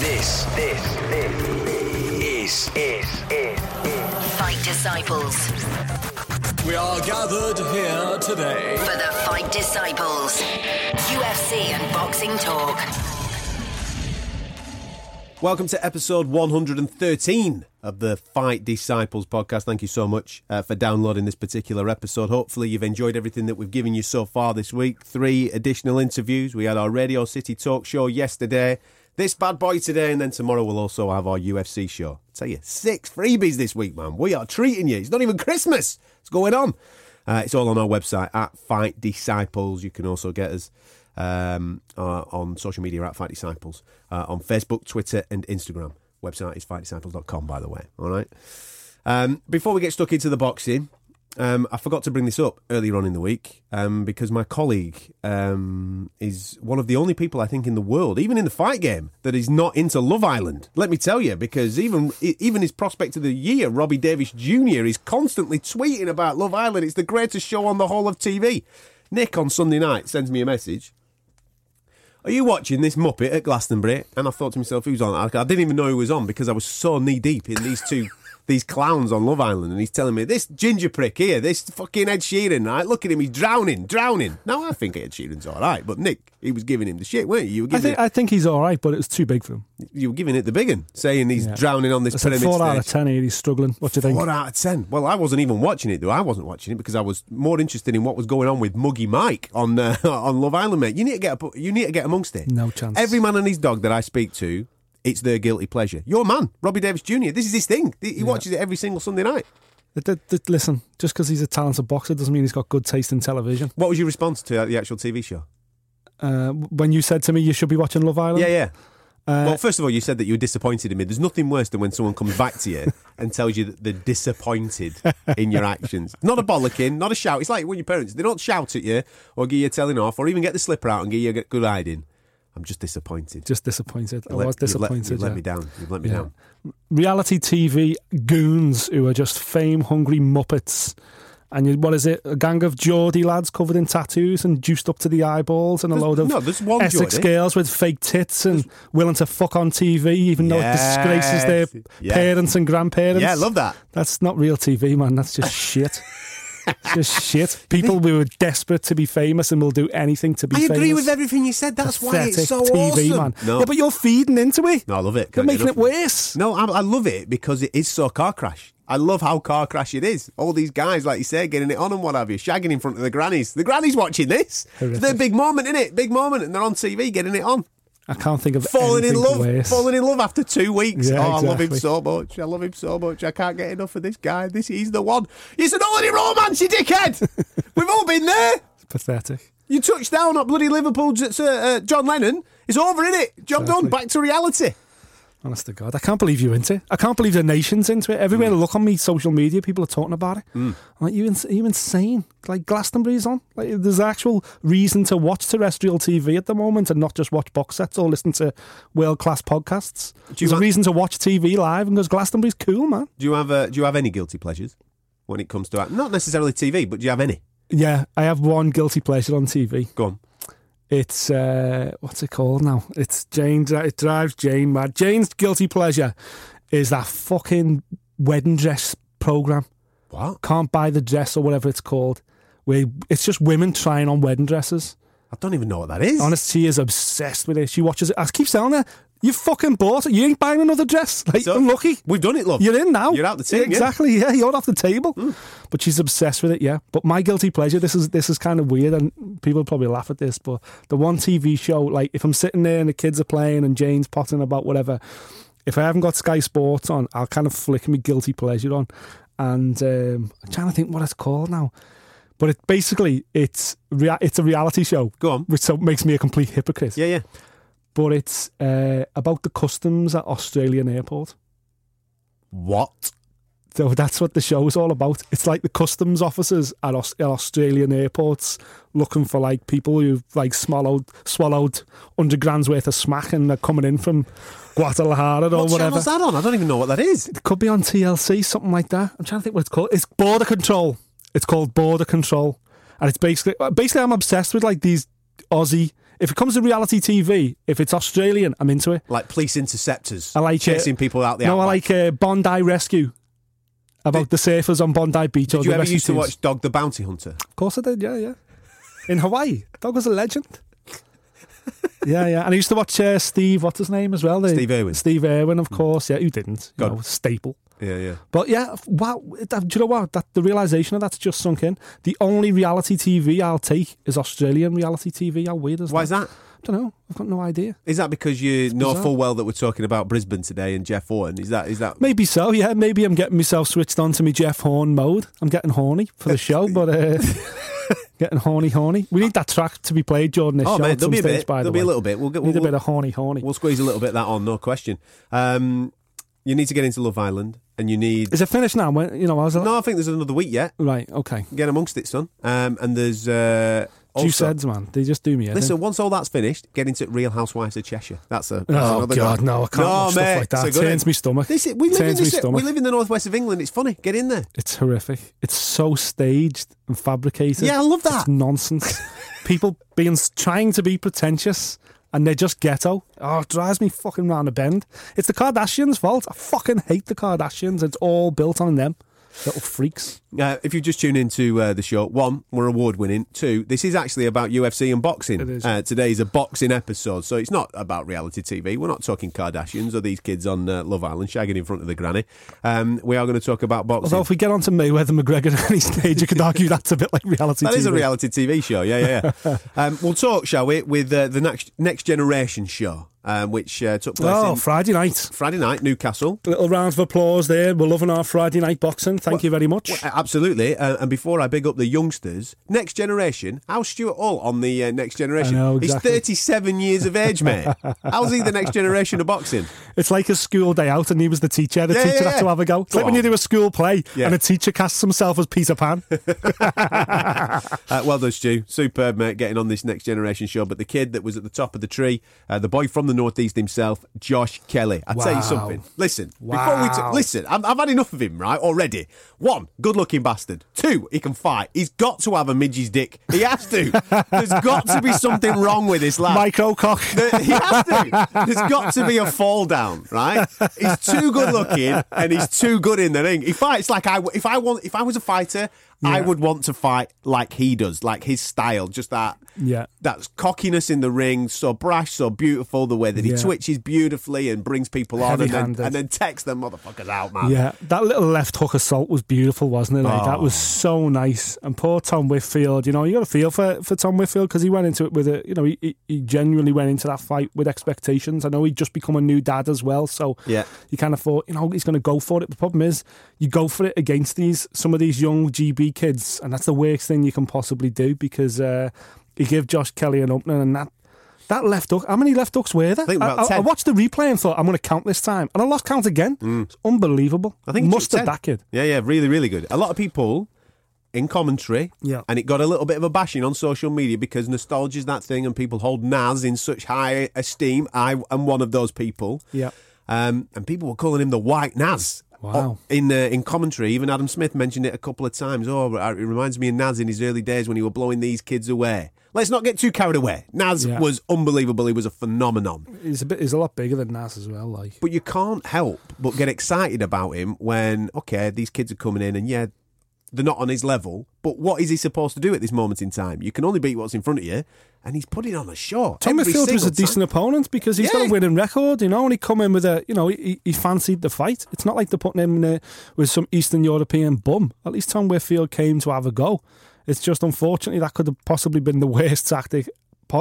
This, this, this is, is, is, Fight Disciples. We are gathered here today For the Fight Disciples. UFC and boxing talk. Welcome to episode 113 of the Fight Disciples podcast. Thank you so much uh, for downloading this particular episode. Hopefully, you've enjoyed everything that we've given you so far this week. Three additional interviews. We had our Radio City talk show yesterday, this bad boy today, and then tomorrow we'll also have our UFC show. I tell you, six freebies this week, man. We are treating you. It's not even Christmas. What's going on? Uh, it's all on our website at Fight Disciples. You can also get us um, uh, on social media at Fight Disciples uh, on Facebook, Twitter, and Instagram. Website is fightdisciples.com, by the way. All right. Um, before we get stuck into the boxing, um, I forgot to bring this up earlier on in the week um, because my colleague um, is one of the only people I think in the world, even in the fight game, that is not into Love Island. Let me tell you, because even even his prospect of the year, Robbie Davis Jr., is constantly tweeting about Love Island. It's the greatest show on the whole of TV. Nick on Sunday night sends me a message. Are you watching this Muppet at Glastonbury? And I thought to myself, who's on? I didn't even know who was on because I was so knee deep in these two, these clowns on Love Island. And he's telling me, this ginger prick here, this fucking Ed Sheeran, right? Look at him, he's drowning, drowning. Now I think Ed Sheeran's all right, but Nick, he was giving him the shit, weren't you? You were I giving, think I think he's all right, but it was too big for him. you were giving it the big one, saying he's Yeah. drowning on this It's a pyramid four out of ten here. He's struggling. What do you think? Four out of ten. Well, I wasn't even watching it though. I wasn't watching it because I was more interested in what was going on with Muggy Mike on uh, on Love Island, mate. You need to get up, you need to get amongst it. No chance. Every man and his dog that I speak to, it's their guilty pleasure. Your man, Robbie Davis Jr. This is his thing. He watches it every single Sunday night. Th- listen, just because he's a talented boxer doesn't mean he's got good taste in television. What was your response to uh, the actual TV show? Uh, when you said to me you should be watching Love Island, Yeah, yeah. Uh, well, first of all, you said that you were disappointed in me. There's nothing worse than when someone comes back to you and tells you that they're disappointed in your actions. Not a bollocking, not a shout. It's like when your parents, they don't shout at you or give you a telling off or even get the slipper out and give you a good hiding. I'm just disappointed. just disappointed. I let- was you've let- disappointed. You've let, me down. You've let me Yeah. down. Reality TV goons who are just fame hungry muppets. And you, what is it? A gang of Geordie lads covered in tattoos and juiced up to the eyeballs, and a load of no, there's one Essex Geordie. girls with fake tits and willing to fuck on TV, even though it disgraces their Yes. Parents and grandparents. Yeah, I love that. That's not real TV, man. That's just shit. It's just shit. People who are desperate to be famous and will do anything to be famous. I famous. agree with everything you said. That's why it's so TV, awesome. man. No, Yeah, but you're feeding into it. no, I love it. You're Can't get making it of worse. No, I, I love it because it is so car crash. I love how car crash it is. All these guys, like you say, getting it on and what have you, shagging in front of the grannies. The grannies watching this. It's Horrific. their big moment, isn't it? Big moment, and they're on TV getting it on. I can't think of Falling in love, worse. falling in love after two weeks. Yeah, oh, I love him so much. I love him so much. I can't get enough of this guy. This he's the one. It's an holiday romance, you dickhead. We've all been there. It's pathetic. You touched down at bloody Liverpool, uh, John Lennon. It's over, in it? Job done. Back to reality. Honest to God, I can't believe you're into it. I can't believe the nation's into it. Everywhere I look on me social media, people are talking about it. I'm like, you, ins- are you insane? Like Glastonbury's on. Like, there's actual reason to watch terrestrial TV at the moment and not just watch box sets or listen to world class podcasts. Do you There's a reason to watch TV live and goes Glastonbury's cool, man. Do you have uh, Do you have any guilty pleasures when it comes to? Not necessarily TV, but do you have any? Yeah, I have one guilty pleasure on TV. Go on. It's uh, what's it called now? It's Jane. It drives Jane mad. Jane's guilty pleasure is that fucking wedding dress program. What? Can't buy the dress or whatever it's called. Where it's just women trying on wedding dresses. I don't even know what that is. Honest, she is obsessed with it. She watches it. I keep telling her, "You fucking bought it. You ain't buying another dress. Like, So, unlucky. We've done it, love. You're in now. You're out the table. Exactly. Yeah, you're off the table. But she's obsessed with it. Yeah. But my guilty pleasure. This is this is kind of weird, and people probably laugh at this. But the one TV show, like if I'm sitting there and the kids are playing and Jane's potting about whatever, if I haven't got Sky Sports on, I'll kind of flick my guilty pleasure on, and um, I'm trying to think what it's called now. But it basically it's rea- it's a reality show. Go on. which so makes me a complete hypocrite. Yeah, yeah. But it's uh, about the customs at Australian airport. What? So that's what the show is all about. It's like the customs officers at, Aus- at Australian airports looking for like people who've like swallowed swallowed hundred grand's worth of smack and they're coming in from Guadalajara or What whatever. channel's that on? I don't even know what that is. It could be on TLC, something like that. I'm trying to think what it's called. It's Border Control. It's called Border Control, and it's basically basically I'm obsessed with like these Aussie. If it comes to reality TV, if it's Australian, I'm into it. Like police interceptors. I like chasing it. people out the no, I like uh, Bondi Rescue. About the surfers on Bondi Beach. or Did you the ever used to watch Dog the Bounty Hunter? Of course I did. Yeah, yeah. In Hawaii, dog was a legend. yeah, yeah. And I used to watch uh, Steve. What's his name as well? The- Steve Irwin. Steve Irwin, of course. Yeah, who didn't? You God. know, staple. Yeah, yeah. But yeah, wow. that- Do you know what? That the realization of that's just sunk in. The only reality TV I'll take is Australian reality TV. How weird is that? Why that? is that? I don't know. I've got no idea. Is that because you know bizarre. full well that we're talking about Brisbane today and Jeff Horn? Is that is that? Maybe so. Yeah, maybe I'm getting myself switched on to me Jeff Horn mode. I'm getting horny for the show, but uh, getting horny, horny. We need that track to be played, Jordan. This Oh show man, there'll be a bit. by There'll the be a little bit. We'll get Need we'll, a bit of horny, horny. we'll squeeze a little bit of that on, no question. Um, you need to get into Love Island, and you need. Is it finished now? When, you know, I was like, No, I think there's another week yet. right, okay. Get amongst it, son. Um, and there's uh, Also. heads, man. They just do me. in. Listen, once all that's finished, get into Real Housewives of Cheshire. That's a. That's Oh God, one. no! I can't No, watch mate, stuff like that. a good Turns me stomach. This is, we live in Turns me this, we live in the northwest of England. It's funny. Get in there. It's horrific. It's so staged and fabricated. Yeah, I love that. It's nonsense. People being trying to be pretentious and they're just ghetto. Oh, it drives me fucking round the bend. It's the Kardashians' fault. I fucking hate the Kardashians. It's all built on them. Little freaks. Uh, if you just tune into uh, the show, one, we're award winning. Two, this is actually about UFC and boxing. It is. Uh, today's a boxing episode, so it's not about reality TV. We're not talking Kardashians or these kids on uh, Love Island shagging in front of the granny. Um, we are going to talk about boxing. Although if we get onto Mayweather McGregor at any stage, you could argue that's a bit like reality That TV. is a reality TV show, yeah, yeah. yeah. um, we'll talk, shall we, with uh, the next next generation show, um, which uh, took place Oh, Friday night. Friday night, Newcastle. A Little round of applause there. We're loving our Friday night boxing. Thank you very much. Well, absolutely. Uh, and before I big up the youngsters, next generation, how's Stuart Hall on the uh, next generation? Know, exactly. He's 37 years of age, mate. How's he the next generation of boxing? It's like a school day out, and he was the teacher. The Yeah, teacher yeah, had to have a go. It's Go like when you do a school play, Yeah. and a teacher casts himself as Peter Pan. Uh, well done, Stu. Superb, mate, getting on this next generation show. But the kid that was at the top of the tree, uh, the boy from the Northeast himself, Josh Kelly. I'll tell you something. Listen, before we t- listen, I've, I've had enough of him, right, already. One, good looking bastard. Two, he can fight. He's got to have a midge's dick. He has to. There's got to be something wrong with this lad. Mike O'Cock. He has to. There's got to be a fall down, right? He's too good looking and he's too good in the ring. He fights like I. If I want, if I was a fighter, I would want to fight like he does, like his style, just that. Yeah. That's cockiness in the ring, so brash, so beautiful. The way that he Yeah. twitches beautifully and brings people on, and then, and then takes them motherfuckers out, man. Yeah, that little left hook assault was beautiful, wasn't it? Like, That Oh. was so nice. And poor Tom Whitfield, you know, you got to feel for, for Tom Whitfield because he went into it with a, you know, he, he- he genuinely went into that fight with expectations. I know he'd just become a new dad as well, so Yeah. you kind of thought, you know, he's going to go for it. The problem is, you go for it against these some of these young GB kids, and that's the worst thing you can possibly do because uh, you give Josh Kelly an opening, and that. That left hook, how many left hooks were there? I think about I, I 10. watched the replay and thought, I'm going to count this time. And I lost count again. It's unbelievable. Mm. I think must have 10. that kid. Yeah, yeah, really, really good. A lot of people in commentary, Yeah. and it got a little bit of a bashing on social media because nostalgia is that thing, and people hold Naz in such high esteem. I am one of those people. Yeah. Um, and people were calling him the White Naz. Wow. Oh, In uh, in commentary, even Adam Smith mentioned it a couple of times. Oh, it reminds me of Naz in his early days when he were blowing these kids away. Let's not get too carried away. Naz Yeah. was unbelievable. He was a phenomenon. He's a bit. He's a lot bigger than Naz as well. Like But you can't help but get excited about him when, okay, these kids are coming in and yeah, they're not on his level. But what is he supposed to do at this moment in time? You can only beat what's in front of you, and he's putting on a show. Tom every Whitfield was a time. decent opponent because he's got a winning record. You know, and he come in with a. You know, he, he fancied the fight. It's not like they're putting him in a, with some Eastern European bum. At least Tom Whitfield came to have a go. It's just unfortunately that could have possibly been the worst tactic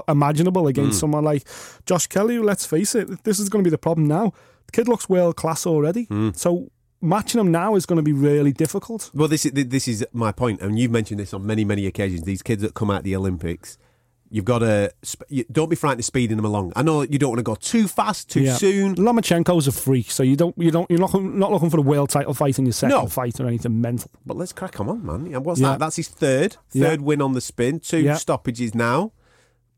imaginable against hmm. someone like Josh Kelly. Let's face it, this is going to be the problem now. The kid looks world class already. Hmm. So matching them now is going to be really difficult. Well, this is this is my point, and you've mentioned this on many many occasions. These kids that come out the Olympics, you've got to don't be frightened of speeding them along. I know you don't want to go too fast, too Yeah. soon. Lomachenko's a freak, so you don't you don't you're not not looking for the world title fight in your second No. fight or anything mental. But let's crack on, man. What's Yeah. that? That's his third Yeah. third win on the spin. Two Yeah. stoppages now.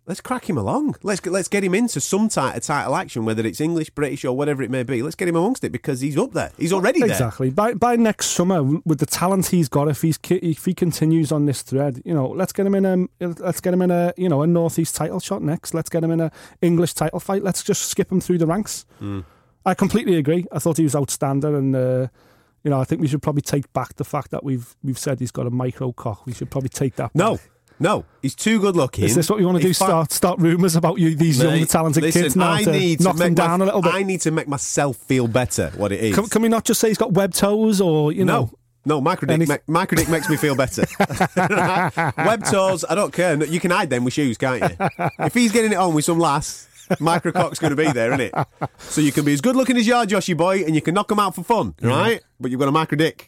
Let's crack him along. Let's let's get him into some type of title action, whether it's English, British, or whatever it may be. Let's get him amongst it because he's up there. He's already there. Exactly. By by next summer, with the talent he's got, if he's if he continues on this thread, you know, let's get him in a let's get him in a you know a northeast title shot next. Let's get him in a English title fight. Let's just skip him through the ranks. Hmm. I completely agree. I thought he was outstanding, and uh, you know, I think we should probably take back the fact that we've we've said he's got a micro cock. We should probably take that. Back. no, he's too good looking. Is this what you want to do? If I- Start start rumours about you, these young talented listen, kids now I to need knock to them down my, a little bit. I need to make myself feel better. What it is. Can, can we not just say he's got web toes or you know? No, no, microdick, ma- microdick makes me feel better. Web toes, I don't care. You can hide them with shoes, can't you? If he's getting it on with some lass, microcock's going to be there, isn't it? So you can be as good looking as you are, Joshy boy, and you can knock them out for fun, right? But you've got a microdick.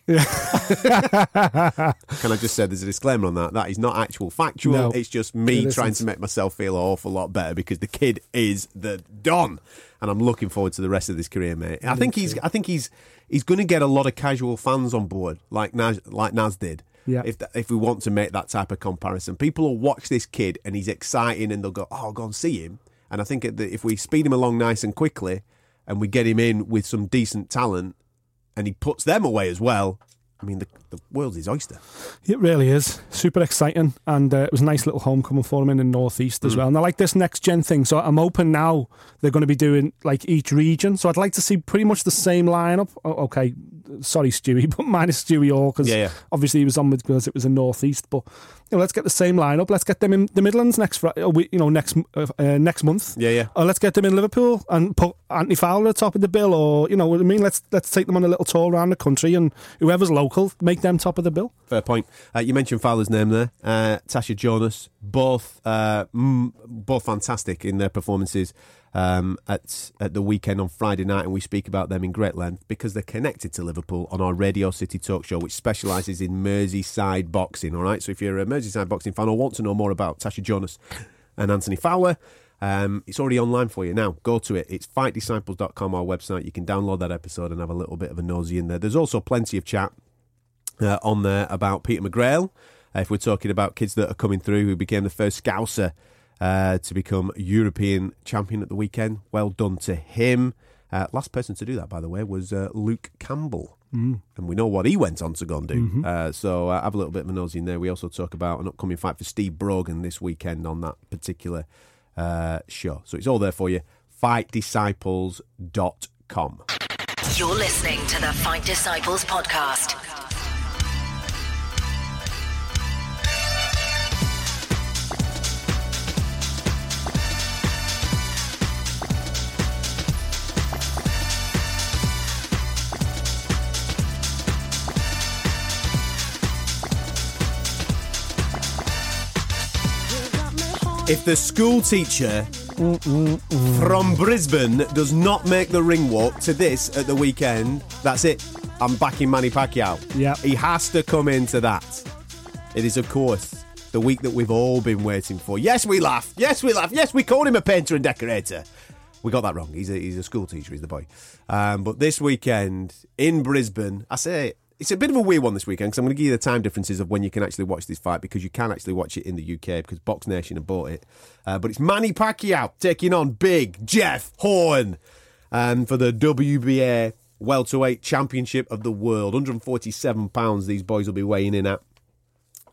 can I just say there's a disclaimer on that? That is not actual factual. No, it's just me it trying to make myself feel an awful lot better because the kid is the don, and I'm looking forward to the rest of this career, mate. I think he's, I think he's, he's going to get a lot of casual fans on board, like Naz, like Naz did. Yeah. If if we want to make that type of comparison, people will watch this kid and he's exciting, and they'll go, "Oh, I'll go and see him." And I think that if we speed him along nice and quickly, and we get him in with some decent talent, and he puts them away as well. I mean, the, the world's his oyster. It really is super exciting, and uh, it was a nice little homecoming for him in the northeast Mm. as well. And I like this next gen thing, so I'm hoping now they're going to be doing like each region. So I'd like to see pretty much the same lineup. Okay, sorry Stewie, but minus Stewie Orr because Yeah, yeah. obviously he was on with because it was a northeast. But you know, let's get the same lineup. Let's get them in the Midlands next Friday. You know, next uh, uh, next month. Yeah, yeah. Or let's get them in Liverpool and put Anthony Fowler at the top of the bill, or you know what I mean. Let's let's take them on a little tour around the country, and whoever's local, make them top of the bill. Fair point. Uh, you mentioned Fowler's name there. Uh, Tasha Jonas, both uh, mm, both fantastic in their performances um, at at the weekend on Friday night, and we speak about them in great length because they're connected to Liverpool on our Radio City Talk Show, which specialises in Merseyside boxing. All right, so if you're a Merseyside boxing fan or want to know more about Tasha Jonas and Anthony Fowler. Um, it's already online for you now. Go to it. It's fightdisciples.com, our website. You can download that episode and have a little bit of a nosy in there. There's also plenty of chat uh, on there about Peter McGrail. Uh, if we're talking about kids that are coming through who became the first Scouser uh, to become European champion at the weekend, well done to him. Uh, last person to do that, by the way, was uh, Luke Campbell. Mm. And we know what he went on to go and do. Uh, so uh, have a little bit of a nose in there. We also talk about an upcoming fight for Steve Brogan this weekend on that particular uh, show. So it's all there for you. FightDisciples.com. You're listening to the Fight Disciples podcast. If the school teacher from Brisbane does not make the ring walk to this at the weekend, that's it. I'm backing Manny Pacquiao. Yeah. He has to come into that. It is, of course, the week that we've all been waiting for. Yes, we laugh. Yes, we laugh. Yes, we called him a painter and decorator. We got that wrong. He's a, he's a school teacher, he's the boy. Um, but this weekend in Brisbane, I say it's a bit of a weird one this weekend because I'm going to give you the time differences of when you can actually watch this fight because you can actually watch it in the UK because Box Nation have bought it. Uh, but it's Manny Pacquiao taking on Big Jeff Horn um, for the WBA welterweight championship of the world. 147 pounds these boys will be weighing in at.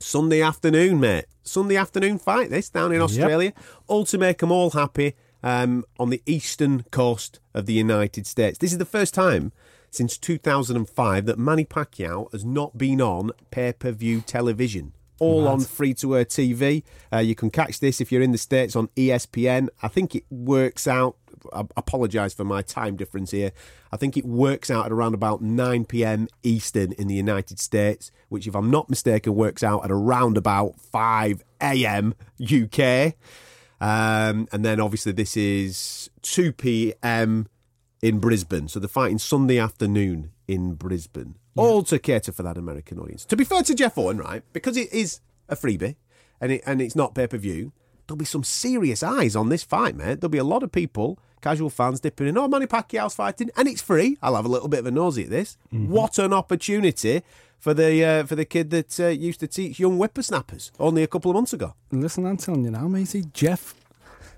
Sunday afternoon, mate. Sunday afternoon fight this down in Australia. All to make them all happy um, on the eastern coast of the United States. This is the first time since 2005 that Manny Pacquiao has not been on pay per view television. All on free to air TV. Uh, you can catch this if you're in the States on ESPN. I think it works out. I apologise for my time difference here. I think it works out at around about 9 p.m. Eastern in the United States, which, if I'm not mistaken, works out at around about 5 a.m. UK. Um, and then obviously this is 2 p.m. in Brisbane. So they're fighting Sunday afternoon in Brisbane. All to cater for that American audience. To be fair to Jeff Horn, right, because it is a freebie and it, and it's not pay per view, there'll be some serious eyes on this fight, mate. There'll be a lot of people, casual fans, dipping in. Oh, Manny Pacquiao's fighting, and it's free. I'll have a little bit of a nosy at this. What an opportunity for the uh, for the kid that uh, used to teach young whippersnappers only a couple of months ago. Listen, I'm telling you now, matey, Jeff,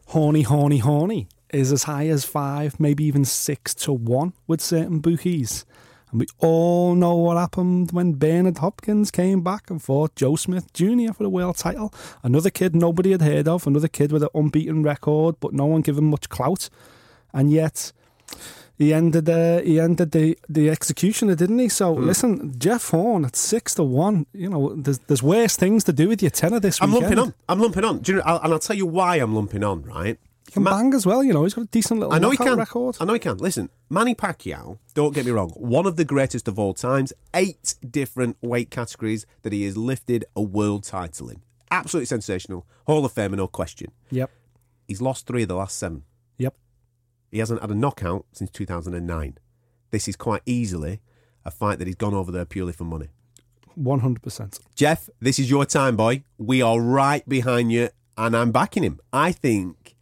horny, horny, horny, is as high as five, maybe even six to one with certain bookies. And we all know what happened when Bernard Hopkins came back and fought Joe Smith Jr. for the world title. Another kid nobody had heard of, another kid with an unbeaten record, but no one gave him much clout. And yet, he ended uh, he ended the the executioner, didn't he? So Hmm. listen, Jeff Horn at six to one. You know, there's there's worse things to do with your tenner this I'm weekend. lumping on. I'm lumping on. Do you know, I'll, and I'll tell you why I'm lumping on. Right? He can Ma- bang as well. You know, he's got a decent little I know he can. record. I know he can. Listen, Manny Pacquiao, don't get me wrong, one of the greatest of all times, eight different weight categories that he has lifted a world title in. Absolutely sensational. Hall of Famer, no question. Yep, He's lost three of the last seven. yep. He hasn't had a knockout since 2009. This is quite easily a fight that he's gone over there purely for money. One hundred percent. Jeff, this is your time, boy. We are right behind you, and I'm backing him. I think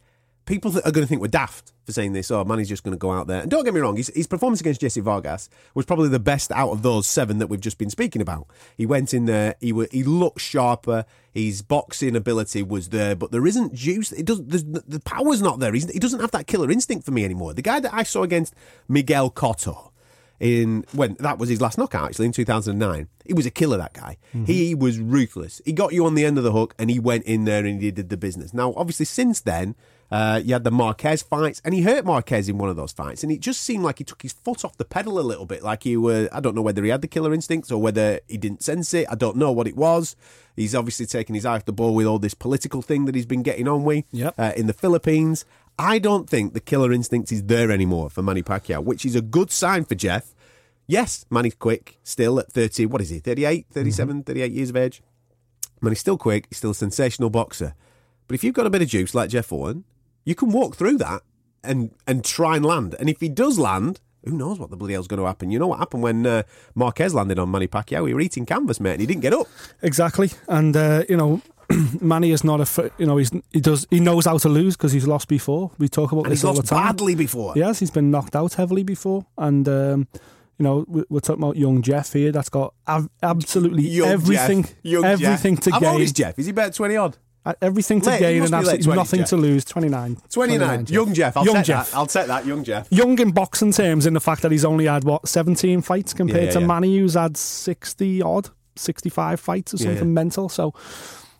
people that are going to think we're daft for saying this. Oh, Manny's just going to go out there. And don't get me wrong, his, his performance against Jesse Vargas was probably the best out of those seven that we've just been speaking about. He went in there. He were, he looked sharper. His boxing ability was there, but there isn't juice. It does. there's- The power's not there. He's, he doesn't have that killer instinct for me anymore. The guy that I saw against Miguel Cotto in when that was his last knockout actually in 2009 he was a killer that guy mm-hmm. he was ruthless he got you on the end of the hook and he went in there and he did the business now obviously since then uh, you had the Marquez fights and he hurt Marquez in one of those fights and it just seemed like he took his foot off the pedal a little bit like he were I don't know whether he had the killer instincts or whether he didn't sense it I don't know what it was he's obviously taken his eye off the ball with all this political thing that he's been getting on with Yep. uh, in the Philippines. I don't think the killer instinct is there anymore for Manny Pacquiao, which is a good sign for Jeff. Yes, Manny's quick, still at 30, what is he, 38, 37, 38 years of age? Manny's still quick, he's still a sensational boxer. But if you've got a bit of juice like Jeff Horn, you can walk through that and, and try and land. And if he does land, who knows what the bloody hell's going to happen? You know what happened when uh, Marquez landed on Manny Pacquiao? He were eating canvas, mate, and he didn't get up. Exactly, and uh, you know, Manny is not a You know, he's he does he knows how to lose because he's lost before. We talk about And this he's all lost the time. badly before. Yes, he's been knocked out heavily before, and um, you know we- we're talking about young Jeff here. That's got ab- absolutely Young everything, Jeff. Young everything Jeff. to How old is Jeff? Is he about 20 odd? Uh, everything to he gain, and absolutely nothing Jeff. to lose. 29. 29. Young Jeff. I'll young take Jeff. that. I'll take that. Young Jeff. young in boxing terms in the fact that he's only had what 17 fights compared yeah, to yeah. Manny who's had 60 odd 65 fights or something yeah. mental so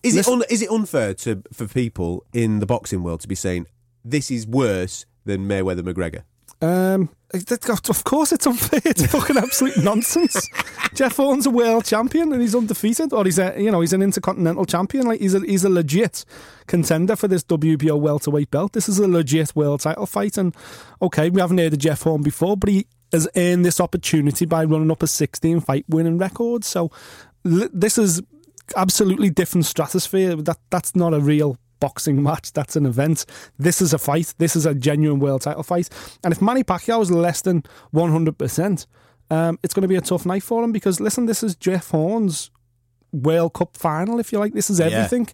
Is it un- is it unfair to for people in the boxing world to be saying this is worse than Mayweather McGregor? um of course it's unfair. It's fucking absolute nonsense. Jeff Horn's a world champion and he's undefeated or he's a you know he's an intercontinental champion. Like he's a he's a legit contender for this WBO welterweight belt. This is a legit world title fight and okay we haven't heard of Jeff Horn before but he has earned this opportunity by running up a 16 fight winning record. So this is absolutely different stratosphere. That that's not a real boxing match. That's an event. This is a fight. This is a genuine world title fight. And if Manny Pacquiao is less than one hundred percent, um, it's going to be a tough night for him because listen, this is Jeff Horn's World Cup final, if you like. This is everything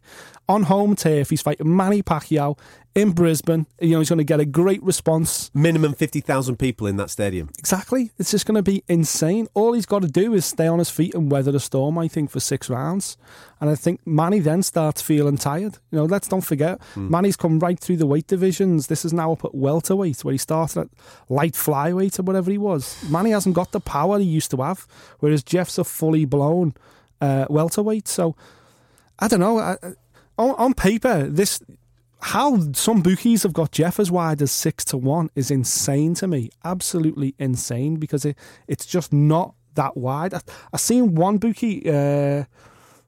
on home turf. He's fighting Manny Pacquiao in Brisbane. You know he's going to get a great response. Minimum fifty thousand people in that stadium. Exactly. It's just going to be insane. All he's got to do is stay on his feet and weather the storm, I think, for six rounds. And I think Manny then starts feeling tired. You know, let's don't forget, hmm. Manny's come right through the weight divisions. This is now up at welterweight, where he started at light flyweight or whatever he was. Manny hasn't got the power he used to have, whereas Jeff's a fully blown uh, welterweight. So, I don't know. I, on, on paper, this how some bookies have got Jeff as wide as six to one is insane to me. Absolutely insane because it, it's just not that wide. I, I seen one bookie. Uh,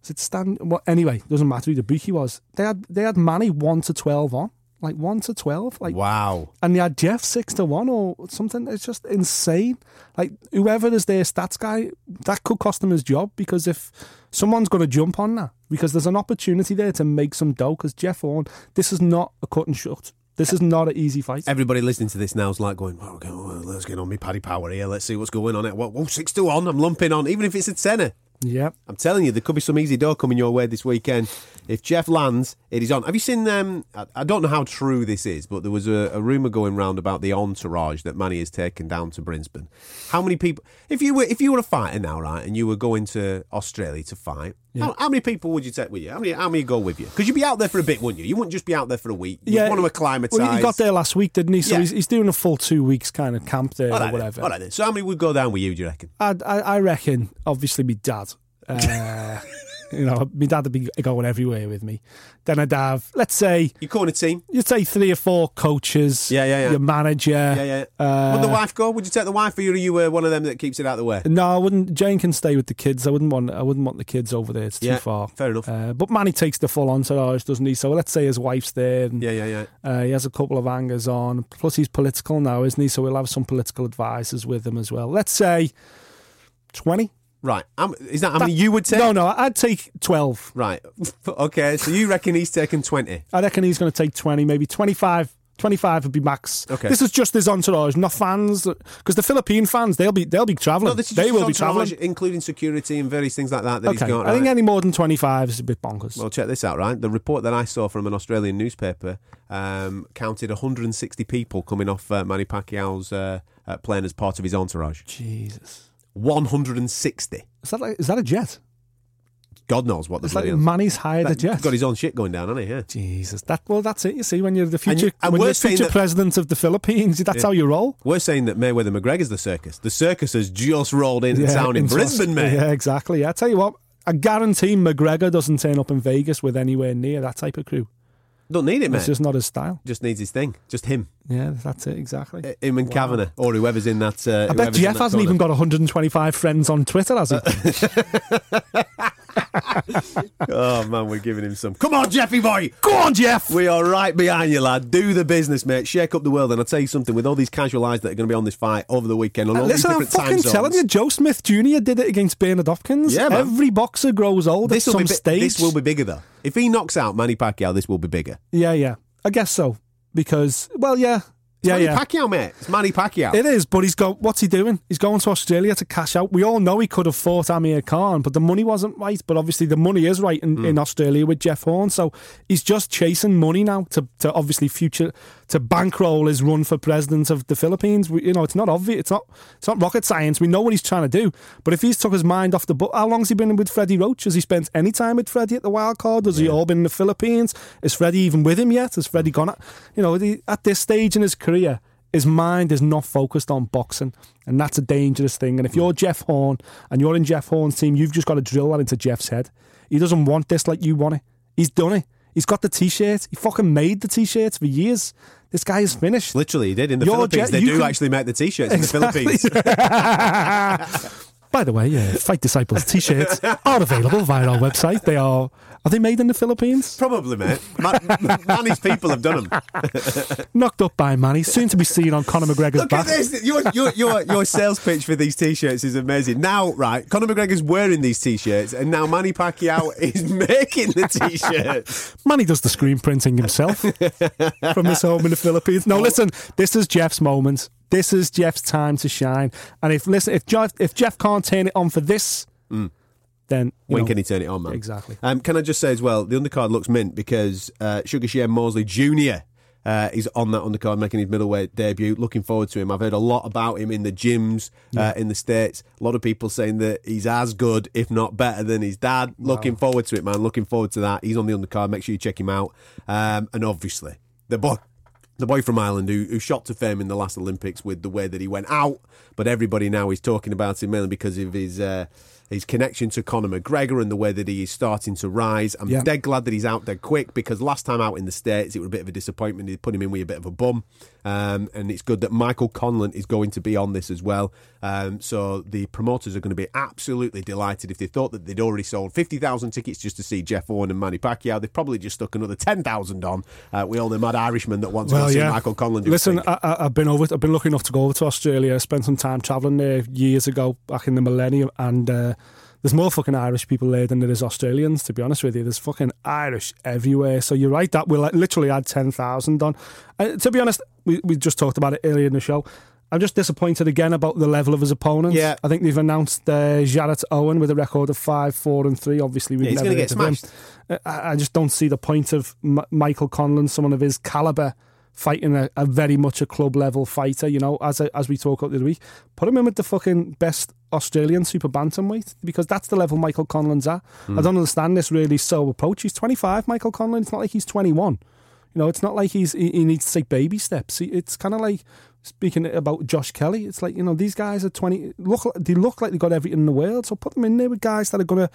is it stand? Well, anyway, doesn't matter who the bookie was. They had they had Manny one to twelve on, like one to twelve, like Wow. and they had Jeff six to one or something. It's just insane. Like whoever is their stats guy, that could cost him his job because if someone's going to jump on that, because there's an opportunity there to make some dough. Because Jeff Horn, this is not a cut and shut. This is not an easy fight. Everybody listening to this now is like going, oh, okay, well, let's get on me Paddy Power here. Let's see what's going on. What? Whoa, six to one. I'm lumping on, even if it's a tenner. Yeah. I'm telling you, there could be some easy dough coming your way this weekend. If Jeff lands, it is on. Have you seen? Um, I, I don't know how true this is, but there was a, a rumor going round about the entourage that Manny has taken down to Brisbane. How many people? If you were if you were a fighter now, right, and you were going to Australia to fight, how, how many people would you take with you? How many? How many go with you? Because you'd be out there for a bit, wouldn't you? You wouldn't just be out there for a week. You Yeah. want to acclimatise. Well, he got there last week, didn't he? So Yeah. he's, he's doing a full two weeks kind of camp there All or right, then. whatever. All right then. So how many would go down with you? Do you reckon? I, I, I reckon, obviously, my dad. Uh, you know, my dad would be going everywhere with me. Then I'd have, let's say, You corner team? you'd say three or four coaches. Yeah, yeah, yeah. Your manager. Yeah, yeah. Uh, would the wife go? Would you take the wife, or are you uh, one of them that keeps it out of the way? No, I wouldn't. Jane can stay with the kids. I wouldn't want. I wouldn't want the kids over there. It's too Yeah, far. fair enough. Uh, but Manny takes the full on entourage, doesn't he? So let's say his wife's there. And, Yeah, yeah, yeah. Uh, he has a couple of hangers on. Plus, he's political now, isn't he? So we'll have some political advisors with him as well. Let's say twenty. Right. Um, is that how many you would take? No, no, I'd take twelve. Right. Okay. So you reckon he's taking 20? I reckon he's going to take twenty, maybe twenty-five. 25 would be max. Okay. This is just his entourage, not fans. Because the Philippine fans, they'll be they'll be travelling. No, this is they just will be travelling. including security and various things like that. That he's Okay. got. I think any more than 25 is a bit bonkers. Well, check this out, right? The report that I saw from an Australian newspaper um, counted 160 people coming off uh, Manny Pacquiao's uh, uh, plane as part of his entourage. Jesus. 160. Is that like, is that a jet? God knows what the It's like bloody hell- Manny's hired a That- jet. Got his own shit going down, hasn't he? Yeah. Jesus, that well, that's it. You see, when you're the And future, you- and when we're you're saying future that- president of the Philippines, that's how you roll. We're saying that Mayweather McGregor's the circus. The circus has just rolled in into town in into Brisbane, mate. Yeah, exactly. I tell you what, I guarantee McGregor doesn't turn up in Vegas with anywhere near that type of crew. Don't need it, mate. It's just not his style. Just needs his thing. Just him. Yeah, that's it exactly. Him and Kavanagh, or whoever's in that. Uh, I bet Jeff hasn't corner. even got 125 friends on Twitter, has he? Oh man, we're giving him some. Come on, Jeffy boy. Go on, Jeff. We are right behind you, lad. Do the business, mate. Shake up the world. And I'll tell you something, with all these casual eyes that are going to be on this fight over the weekend, on all uh, Listen, I'm these fucking time telling you, Joe Smith Jr. did it against Bernard Hopkins. Yeah, man. Every boxer grows old this at some bi- stage. This will be bigger, though. If he knocks out Manny Pacquiao, this will be bigger. Yeah, yeah. I guess so. Because, well, yeah. It's yeah, Manny yeah. Pacquiao, mate. It's Manny Pacquiao. It is, but he's got. What's he doing? He's going to Australia to cash out. We all know he could have fought Amir Khan, but the money wasn't right. But obviously, the money is right in, Hmm. in Australia with Jeff Horn. So he's just chasing money now to, to obviously future to bankroll his run for president of the Philippines. We, you know, it's not obvious. It's not. It's not rocket science. We know what he's trying to do. But if he's took his mind off the book, how long's he been with Freddie Roach? Has he spent any time with Freddie at the wild card? Has he all been in the Philippines? Is Freddie even with him yet? Has Freddie gone? At, you know, at this stage in his career his mind is not focused on boxing, and that's a dangerous thing. And if you're Jeff Horn and you're in Jeff Horn's team, you've just got to drill that into Jeff's head. He doesn't want this like you want it. He's done it. He's got the t-shirt. He fucking made the t-shirts for years. This guy is finished. Literally, he did. In the You're Philippines, they do can- actually make the T-shirts Exactly. in the Philippines. By the way, yeah, Fight Disciples t-shirts are available via our website. They are. Are they made in the Philippines? Probably, mate. Man, Manny's people have done them. Knocked up by Manny, soon to be seen on Conor McGregor's Look back. at this. Your, your, your, your sales pitch for these T-shirts is amazing. Now, right, Conor McGregor's wearing these T-shirts, and now Manny Pacquiao is making the T-shirts. Manny does the screen printing himself from his home in the Philippines. No, listen, this is Jeff's moment. This is Jeff's time to shine. And if listen, if Jeff, if Jeff can't turn it on for this, mm. Then When know, can he turn it on, man? Exactly. Um, can I just say as well, the undercard looks mint because uh, Sugar Shane Mosley Jr. Uh, is on that undercard making his middleweight debut. Looking forward to him. I've heard a lot about him in the gyms uh, in the States. A lot of people saying that he's as good, if not better, than his dad. Looking forward to it, man. Looking forward to that. He's on the undercard. Make sure you check him out. Um, and obviously, the boy. The boy from Ireland who, who shot to fame in the last Olympics with the way that he went out, but everybody now is talking about him mainly because of his uh, his connection to Conor McGregor and the way that he is starting to rise. I'm Yeah. dead glad that he's out dead quick because last time out in the States it was a bit of a disappointment. They put him in with a bit of a bum. Um, and it's good that Michael Conlon is going to be on this as well. Um, so the promoters are going to be absolutely delighted if they thought that they'd already sold 50,000 tickets just to see Jeff Horn and Manny Pacquiao. They've probably just stuck another 10,000 on. Uh, we all know Mad Irishman that wants to go see Michael Conlon Listen. I, I've been over. I've been lucky enough to go over to Australia. I spent some time travelling there years ago, back in the millennium, and uh, there's more fucking Irish people there than there is Australians. To be honest with you, there's fucking Irish everywhere. So you're right. That will literally add ten thousand on. Uh, to be honest, we we just talked about it earlier in the show. I'm just disappointed again about the level of his opponents. Yeah. I think they've announced uh, Jarrett Owen with a record of five, four, and three. Obviously, we've Yeah, he's never get of him. smashed. Uh, I I just don't see the point of M- Michael Conlon, someone of his caliber, fighting a, a very much a club level fighter. You know, as a, as we talk about the other week, put him in with the fucking best Australian super bantamweight because that's the level Michael Conlon's at. Hmm. I don't understand this really slow approach. He's 25, Michael Conlon. It's not like he's 21. You know, it's not like he's he, he needs to take baby steps. It's kind of like speaking about Josh Kelly. It's like you know these guys are twenty. Look, they look like they got everything in the world. So put them in there with guys that are going to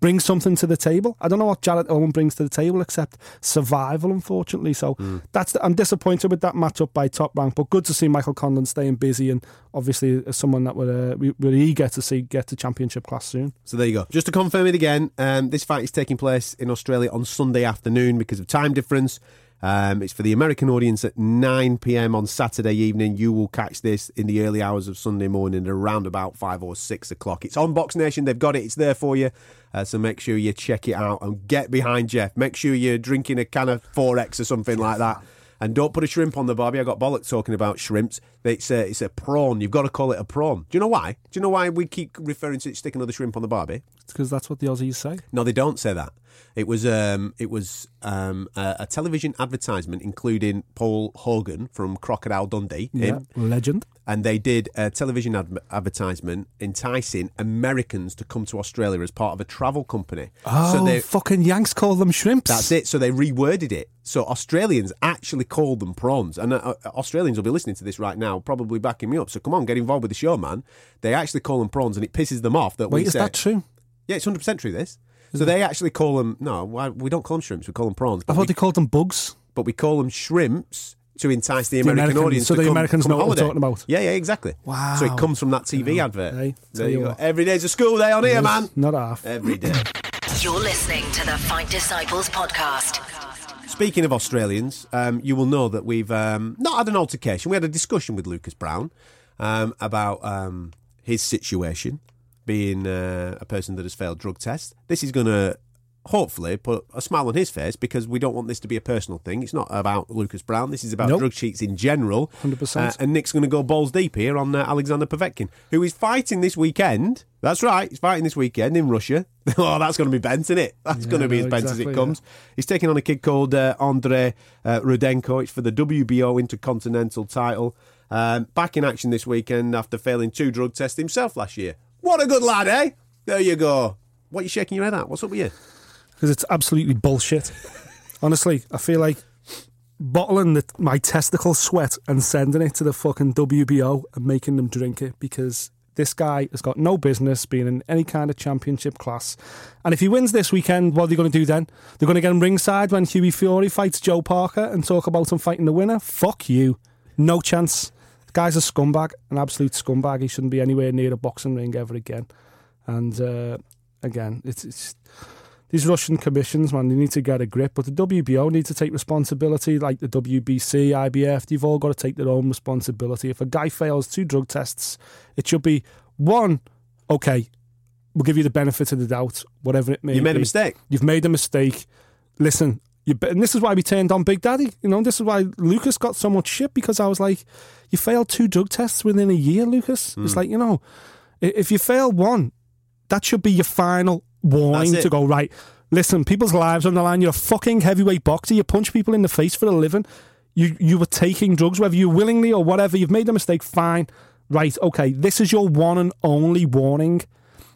bring something to the table. I don't know what Jarrett Owen brings to the table except survival, unfortunately. So that's the, I'm disappointed with that matchup by top rank. But good to see Michael Conlon staying busy and obviously as someone that we're, uh, we, we're eager to see get to championship class soon. So there you go. Just to confirm it again, um, this fight is taking place in Australia on Sunday afternoon because of time difference. Um, it's for the American audience at 9 p.m. on Saturday evening. You will catch this in the early hours of Sunday morning around about 5 or 6 o'clock. It's on Box Nation. They've got it. It's there for you. Uh, so make sure you check it out and get behind Jeff. Make sure you're drinking a can of 4X or something like that. And don't put a shrimp on the barbie. I got bollocks talking about shrimps. It's a, it's a prawn. You've got to call it a prawn. Do you know why? Do you know why we keep referring to it sticking another shrimp on the barbie? It's because that's what the Aussies say. No, they don't say that. It was um, it was um, a, a television advertisement including Paul Hogan from Crocodile Dundee, him, Yeah, legend. and they did a television ad- advertisement enticing Americans to come to Australia as part of a travel company. Oh, so they, fucking Yanks call them shrimps. that's it. So they reworded it. So Australians actually called them prawns, and uh, uh, Australians will be listening to this right now, probably backing me up. So come on, get involved with the show, man. They actually call them prawns, and it pisses them off that we Wait, is say, that true? yeah, it's hundred percent true. This. So they actually call them no, why- we don't call them shrimps. We call them prawns. I thought we, they called them bugs. but we call them shrimps to entice the The American Americans- audience. so to the come- Americans come know what we're talking about. Yeah, yeah, exactly. Wow. So it comes from that TV Yeah. advert. Hey, there you you go. what. Every day's a school day on here, man. Not half. Every day. You're listening to the Fight Disciples podcast. Speaking of Australians, um, you will know that we've um, not had an altercation. We had a discussion with Lucas Browne um, about um, his situation, being uh, a person that has failed drug tests. This is going to hopefully put a smile on his face because we don't want this to be a personal thing. It's not about Lucas Browne. This is about Nope. drug cheats in general. 100%. Uh, and Nick's going to go balls deep here on uh, Alexander Povetkin, who is fighting this weekend. That's right, he's fighting this weekend in Russia. oh, that's going to be bent, isn't it? That's Yeah, going to be no, as bent as exactly, it yeah. comes. He's taking on a kid called uh, Andre uh, Rudenko. It's for the WBO Intercontinental title. Um, back in action this weekend after failing two drug tests himself last year. What a good lad, eh? There you go. What are you shaking your head at? What's up with you? because it's absolutely bullshit. Honestly, I feel like bottling the, my testicle sweat and sending it to the fucking WBO and making them drink it because this guy has got no business being in any kind of championship class. And if he wins this weekend, what are they going to do then? They're going to get him ringside when Hughie Fury fights Joe Parker and talk about him fighting the winner? Fuck you. No chance. Guy's a scumbag, an absolute scumbag. He shouldn't be anywhere near a boxing ring ever again. And uh, again, it's, it's these Russian commissions, man, they need to get a grip. But the WBO need to take responsibility, like the WBC, IBF. They've all got to take their own responsibility. If a guy fails two drug tests, it should be one, okay, we'll give you the benefit of the doubt, whatever it may You made a be. mistake. You've made a mistake. Listen, and this is why we turned on Big Daddy. You know, this is why Lucas got so much shit because I was like, you failed two drug tests within a year, Lucas. Hmm. It's like, you know, if you fail one, that should be your final warning to go, right, listen, people's lives on the line. You're a fucking heavyweight boxer. You punch people in the face for a living. You, you were taking drugs, whether you willingly or whatever. You've made a mistake, fine. Right, okay, this is your one and only warning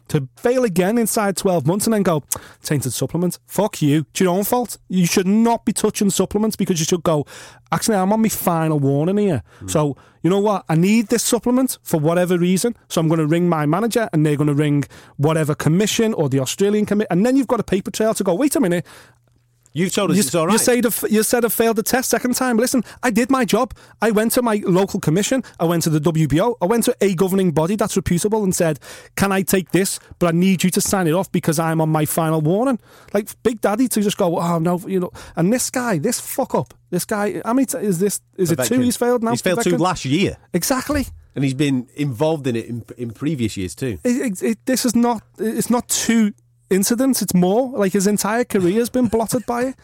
to fail again inside 12 months and then go, tainted supplement. Fuck you. It's your own fault. You should not be touching supplements because you should go, actually, I'm on my final warning here. Hmm. So, you know what? I need this supplement for whatever reason. So I'm going to ring my manager and they're going to ring whatever commission or the Australian commission. And then you've got a paper trail to go, wait a minute. You told us You, it's all right. you, said you said I failed the test second time. Listen, I did my job. I went to my local commission. I went to the WBO. I went to a governing body that's reputable and said, "Can I take this? But I need you to sign it off because I'm on my final warning." Like Big Daddy to just go, "Oh no," you know. And this guy, this fuck up, this guy. How many t- is this? Is it two? He's failed now. He's failed two last year. Exactly. And he's been involved in it in, in previous years too. It, it, it, this is not. It's not two incidents. It's more. Like his entire career has been blotted by it.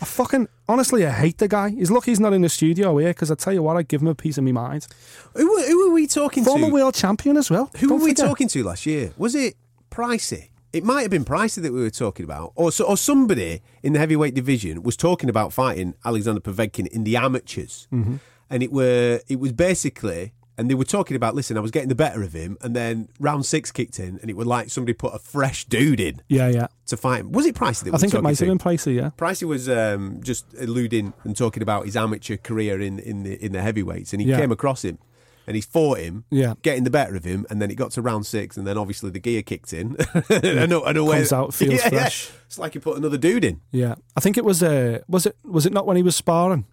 I fucking honestly, I hate the guy. He's lucky he's not in the studio here because I tell you what, I'd give him a piece of my mind. Who, were- who were we talking Former to? Former world champion as well. Who Don't were we forget. talking to last year? Was it Pricey? It might have been Pricey that we were talking about, or so, or somebody in the heavyweight division was talking about fighting Alexander Povetkin in the amateurs, Mm-hmm. and it were it was basically, and they were talking about, listen, I was getting the better of him, and then round six kicked in, and it was like somebody put a fresh dude in Yeah, yeah. to fight him. Was it Pricey that I think it might have been Pricey. Yeah. Pricey was um, just alluding and talking about his amateur career in, in the in the heavyweights, and he Yeah. came across him, and he fought him, Yeah. getting the better of him, and then it got to round six, and then obviously the gear kicked in, and, and away Comes out, feels Yeah, yeah. fresh. It's like you put another dude in. Yeah, I think it was. Uh, was it? Was it not when he was sparring?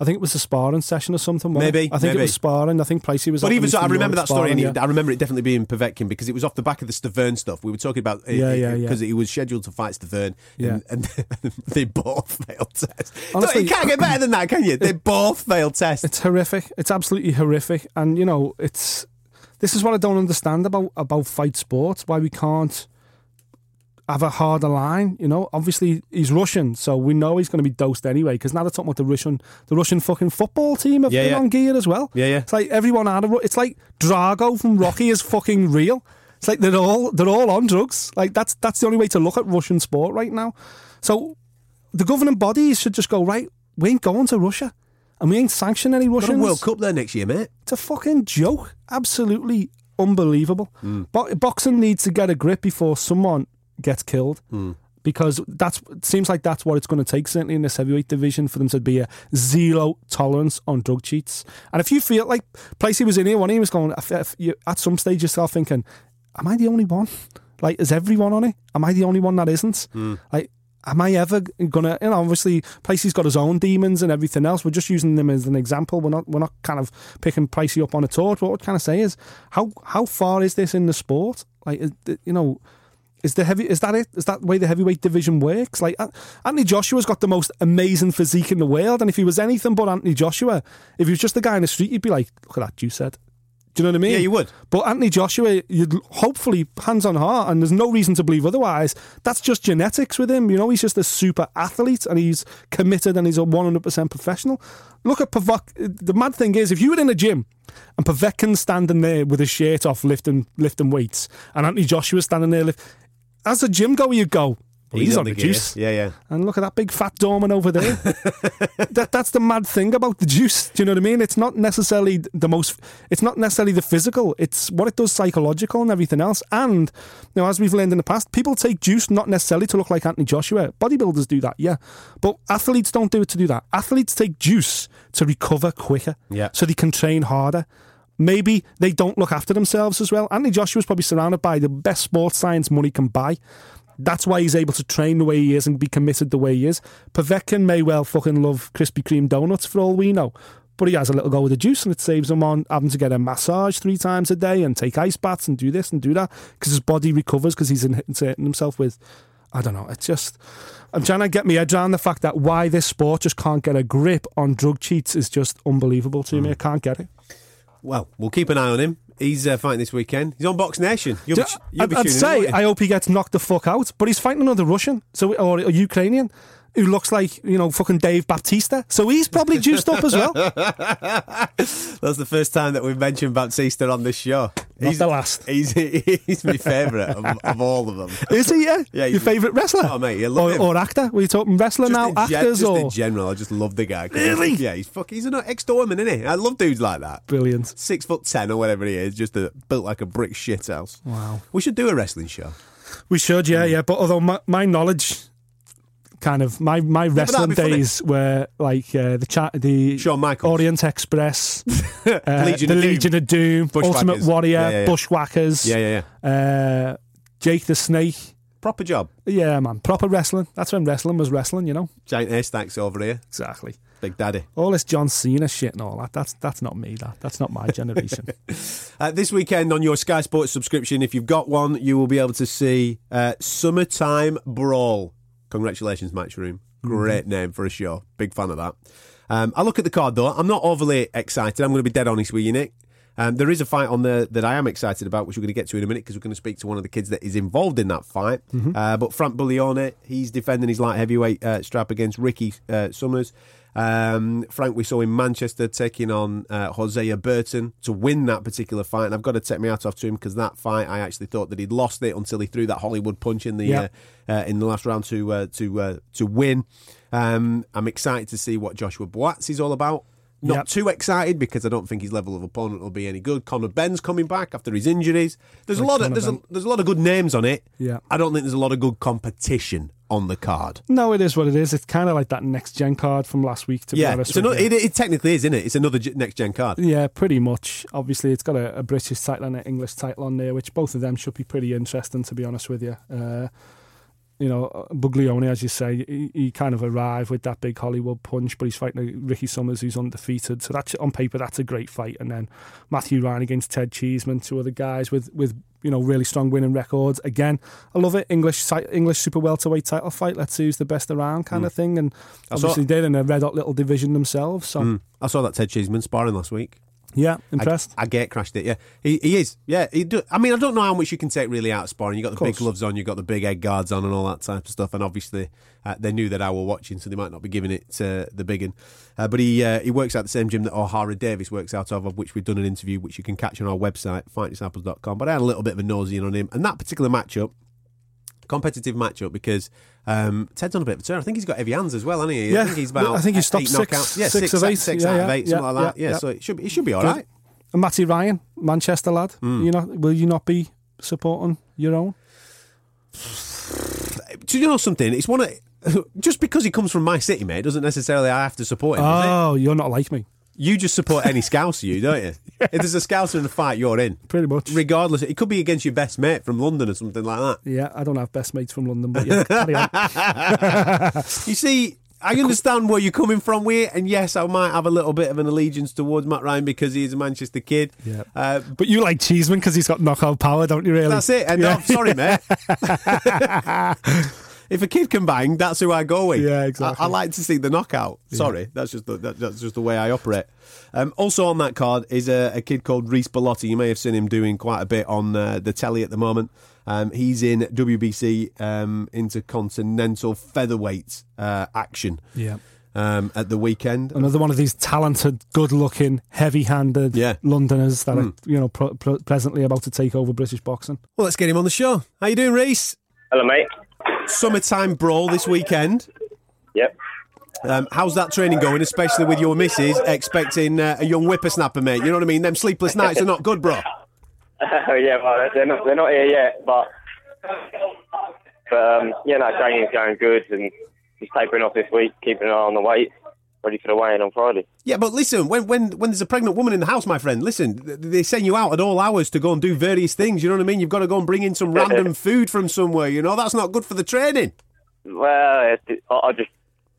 I think it was a sparring session or something. wasn't it? Maybe, I think maybe. it was sparring. I think Pricey was. But even so, I remember that story, and sparring, it, I remember it definitely being Povetkin because it was off the back of the Stiverne stuff. We were talking about Yeah, yeah, yeah. because he was scheduled to fight Stiverne, Yeah. and, and they both failed tests. Honestly- you can't get better than that, can you? They both failed tests. It's horrific. It's absolutely horrific. And you know, it's this is what I don't understand about about fight sports. Why we can't have a harder line. You know, obviously he's Russian, so we know he's going to be dosed anyway. Because now they're talking about the Russian, the Russian fucking football team have Yeah, been yeah. on gear as well. Yeah, yeah. It's like everyone out of. It's like Drago from Rocky is fucking real. It's like they're all they're all on drugs. Like that's that's the only way to look at Russian sport right now. So the governing bodies should just go right. We ain't going to Russia, and we ain't sanctioning any a Russians. World Cup there next year, mate. It's a fucking joke. Absolutely unbelievable. Mm. Bo- boxing needs to get a grip before someone gets killed. Hmm. Because that's it seems like that's what it's going to take, certainly in this heavyweight division, for them to be a zero tolerance on drug cheats. And if you feel like Pricey was in here, one he was going you- at some stage yourself thinking, "Am I the only one? Like, is everyone on it? Am I the only one that isn't? Hmm. Like, am I ever gonna? You know, obviously, Pricey's got his own demons and everything else. We're just using them as an example. We're not we're not kind of picking Pricey up on a torch. What we're trying to say is, how how far is this in the sport? Like, you know. Is the heavy? Is that it? Is that the way the heavyweight division works? Like Anthony Joshua's got the most amazing physique in the world, and if he was anything but Anthony Joshua, if he was just the guy in the street, you'd be like, "Look at that you said." Do you know what I mean? Yeah, you would. But Anthony Joshua, you'd hopefully hands on heart, and there's no reason to believe otherwise. That's just genetics with him. You know, he's just a super athlete, and he's committed, and he's a 100% professional. Look at Pavok. The mad thing is, if you were in a gym and Povetkin's standing there with his shirt off, lifting lifting weights, and Anthony Joshua's standing there, lift, as a gym goer, you go. Well, he's, on the, gear. juice. Yeah, yeah. And look at that big fat dorman over there. that that's the mad thing about the juice. Do you know what I mean? It's not necessarily the most. It's not necessarily the physical. It's what it does psychological and everything else. And you know, as we've learned in the past, people take juice not necessarily to look like Anthony Joshua. Bodybuilders do that, yeah, but athletes don't do it to do that. Athletes take juice to recover quicker, Yeah. so they can train harder. Maybe they don't look after themselves as well. Anthony Joshua's probably surrounded by the best sports science money can buy. That's why he's able to train the way he is and be committed the way he is. Povetkin may well fucking love Krispy Kreme donuts for all we know. But he has a little go with the juice and it saves him on having to get a massage three times a day and take ice baths and do this and do that because his body recovers because he's in- inserting himself with, I don't know, it's just, I'm trying to get my head around the fact that why this sport just can't get a grip on drug cheats is just unbelievable to me. Hmm. I can't get it. Well, we'll keep an eye on him. He's uh, fighting this weekend. He's on Box Nation. You'll be, you'll I'd, be I'd say? I hope he gets knocked the fuck out, but he's fighting another Russian, so or a Ukrainian who looks like you know fucking Dave Bautista, so he's probably juiced up as well. That's the first time that we've mentioned Bautista on this show. Not the last. He's, he's my favourite of, of all of them. Is he? Yeah, Yeah, your favourite wrestler? Oh, mate, you love or, him. or actor? Were you talking wrestler now? in gen- Actors just or in general, I just love the guy. Really? Yeah, he's fuck. He's an ex-doorman, isn't he? I love dudes like that. brilliant? Six foot ten or whatever he is, just a, built like a brick shit house. Wow. We should do a wrestling show. We should, yeah, mm. yeah. But although my, my knowledge, kind of my my that'd wrestling be funny. days were like uh, the chat, the Shawn Michaels. Orient Express, uh, Legion the of Doom. Legion of Doom, Ultimate Warrior, Yeah, yeah, yeah. Bushwhackers, Yeah, yeah, yeah. Uh, Jake the Snake. Proper job. Yeah, man, proper wrestling. That's when wrestling was wrestling, you know. Giant haystacks over here. Exactly. Big Daddy. All this John Cena shit and all that. That's that's not me. That that's not my generation. Uh, this weekend on your Sky Sports subscription, if you've got one, you will be able to see uh, Summertime Brawl. Congratulations, Matchroom. Great name for a show. Big fan of that. Um, I look at the card though. I'm not overly excited. I'm going to be dead honest with you, Nick. Um, there is a fight on there that I am excited about, which we're going to get to in a minute because we're going to speak to one of the kids that is involved in that fight. Uh, but Frank Buglioni, he's defending his light heavyweight uh, strap against Ricky uh, Summers. Um, Frank, we saw in Manchester taking on uh, Hosea Burton to win that particular fight, and I've got to take my hat off to him because that fight, I actually thought that he'd lost it until he threw that Hollywood punch in the Yeah. uh, uh, in the last round to uh, to uh, to win. Um, I'm excited to see what Joshua Buatsi is all about. Not Yep. too excited because I don't think his level of opponent will be any good. Conor Benn's coming back after his injuries. There's a Like lot of there's a, there's a lot of good names on it. Yeah. I don't think there's a lot of good competition on the card. No, it is what it is. It's kind of like that next gen card from last week. To be honest, another, you. it, it technically is, isn't it? It's another next gen card. Yeah, pretty much. Obviously, it's got a, a British title and an English title on there, which both of them should be pretty interesting, to be honest with you. Uh, you know, Buglioni, as you say, he, he kind of arrived with that big Hollywood punch, but he's fighting Ricky Summers, who's undefeated. So that's on paper, that's a great fight. And then Matthew Ryan against Ted Cheeseman, two other guys with with you know really strong winning records. Again, I love it. English English super welterweight title fight. Let's see who's the best around, kind of thing. And I saw- obviously, they're in a red hot little division themselves. So Mm. I saw that Ted Cheeseman sparring last week. Yeah, impressed. I, I gate crashed it. Yeah, he, he is. Yeah, he do, I mean, I don't know how much you can take really out of sparring. You got the big gloves on, you got the big egg guards on, and all that type of stuff. And obviously, uh, they knew that I were watching, so they might not be giving it uh, the big one. Uh, but he uh, he works out the same gym that Ohara Davies works out of, of which we've done an interview, which you can catch on our website, fightdisciples.com. But I had a little bit of a nosy in on him, and that particular matchup. Competitive matchup because um, Ted's on a bit of a turn. I think he's got heavy hands as well, hasn't he? Yeah, I think he's about. I think he's eight stopped six- knockouts. Yeah, six six, of eight. six Yeah, out of yeah, eight, something yeah, like that. yeah, so it should be, it should be all Good. right. And Matty Ryan, Manchester lad. Hmm. You know, will you not be supporting your own? Do you know something? It's one of just because he comes from my city, mate, doesn't necessarily I have to support him. Oh, you're not like me. You just support any Scouser, you don't you? If there's a Scouser in the fight, you're in. Pretty much. Regardless, it could be against your best mate from London or something like that. Yeah, I don't have best mates from London, but yeah, carry on. You see, I understand where you're coming from with and yes, I might have a little bit of an allegiance towards Matt Ryan because he is a Manchester kid. Yeah. Uh, But you like Cheeseman because he's got knockout power, don't you? Really? That's it. And Yeah. I'm sorry, mate. If a kid can bang, that's who I go with. Yeah, exactly. I, I like to see the knockout. Sorry, that's just the, that, that's just the way I operate. Um, also on that card is a, a kid called Reece Bellotti. You may have seen him doing quite a bit on uh, the telly at the moment. Um, he's in WBC um, Intercontinental Featherweight uh, action Yeah. um, at the weekend. Another one of these talented, good-looking, heavy-handed Yeah. Hmm. Londoners that are, you know, pro- pro- presently about to take over British boxing. Well, let's get him on the show. How you doing, Reece? Hello, mate. Summertime brawl this weekend. Yep. Um, how's that training going, especially with your missus expecting uh, a young whippersnapper, mate? You know what I mean? Them sleepless nights are not good, bro. yeah, well, they're not they're not here yet, but but um, yeah, no, training's going good, and just tapering off this week, keeping an eye on the weight, ready for the weigh-in on Friday. Yeah, but listen, when when when there's a pregnant woman in the house, my friend, listen, they send you out at all hours to go and do various things. You know what I mean? You've got to go and bring in some random food from somewhere. You know that's not good for the training. Well, I I just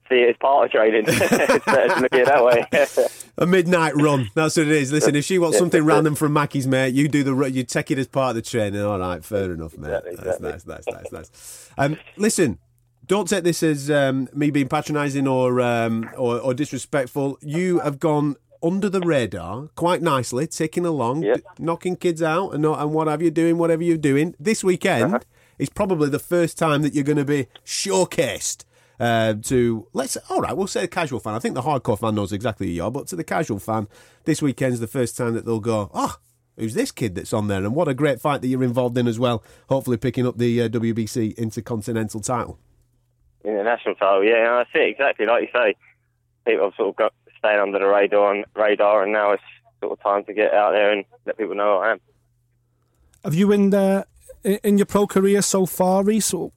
see it as part of training. it's better to look at it that way. A midnight run. That's what it is. Listen, if she wants something random from Mackie's, mate, you do the you take it as part of the training. All right, fair enough, mate. Exactly, That's exactly. nice, nice, nice, nice. Um, listen, don't take this as um, me being patronising or, um, or or disrespectful. You have gone under the radar quite nicely, ticking along, Yep. d- knocking kids out, and and what have you doing, whatever you're doing. This weekend Uh-huh. is probably the first time that you're going to be showcased. Uh, to let's all right, we'll say a casual fan. I think the hardcore fan knows exactly who you are, but to the casual fan, this weekend's the first time that they'll go, oh, who's this kid that's on there? And what a great fight that you're involved in as well. Hopefully, picking up the uh, WBC Intercontinental title. In the national title. Yeah, that's it exactly like you say. People have sort of got staying under the radar and radar, and now it's sort of time to get out there and let people know who I am. Have you in the, in your pro career so far, Reece? or,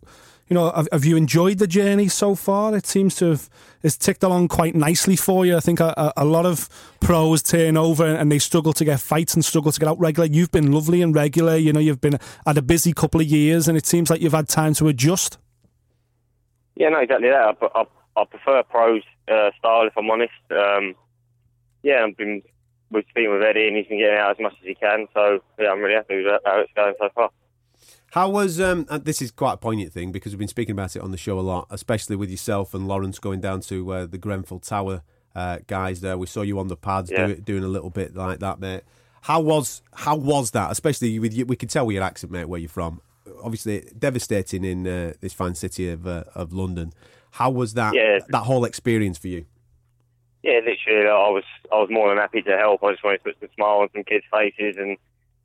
You know, have, have you enjoyed the journey so far? It seems to have it's ticked along quite nicely for you. I think a, a, a lot of pros turn over and they struggle to get fights and struggle to get out regular. You've been lovely and regular. You know, you've been had a busy couple of years, and it seems like you've had time to adjust. Yeah, no, exactly that. I, I, I prefer pros uh, style, if I'm honest. Um, yeah, I've been we've been with Eddie, and he's been getting out as much as he can. So yeah, I'm really happy with how it's going so far. How was um? And this is quite a poignant thing because we've been speaking about it on the show a lot, especially with yourself and Lawrence going down to uh, the Grenfell Tower uh, guys. There, we saw you on the pads Yeah. do, doing a little bit like that, mate. How was how was that? Especially with you, we could tell with your accent, mate, where you're from. Obviously, devastating in uh, this fine city of uh, of London. How was that Yeah. that whole experience for you? Yeah, literally, I was I was more than happy to help. I just wanted to put some smile on some kids' faces, and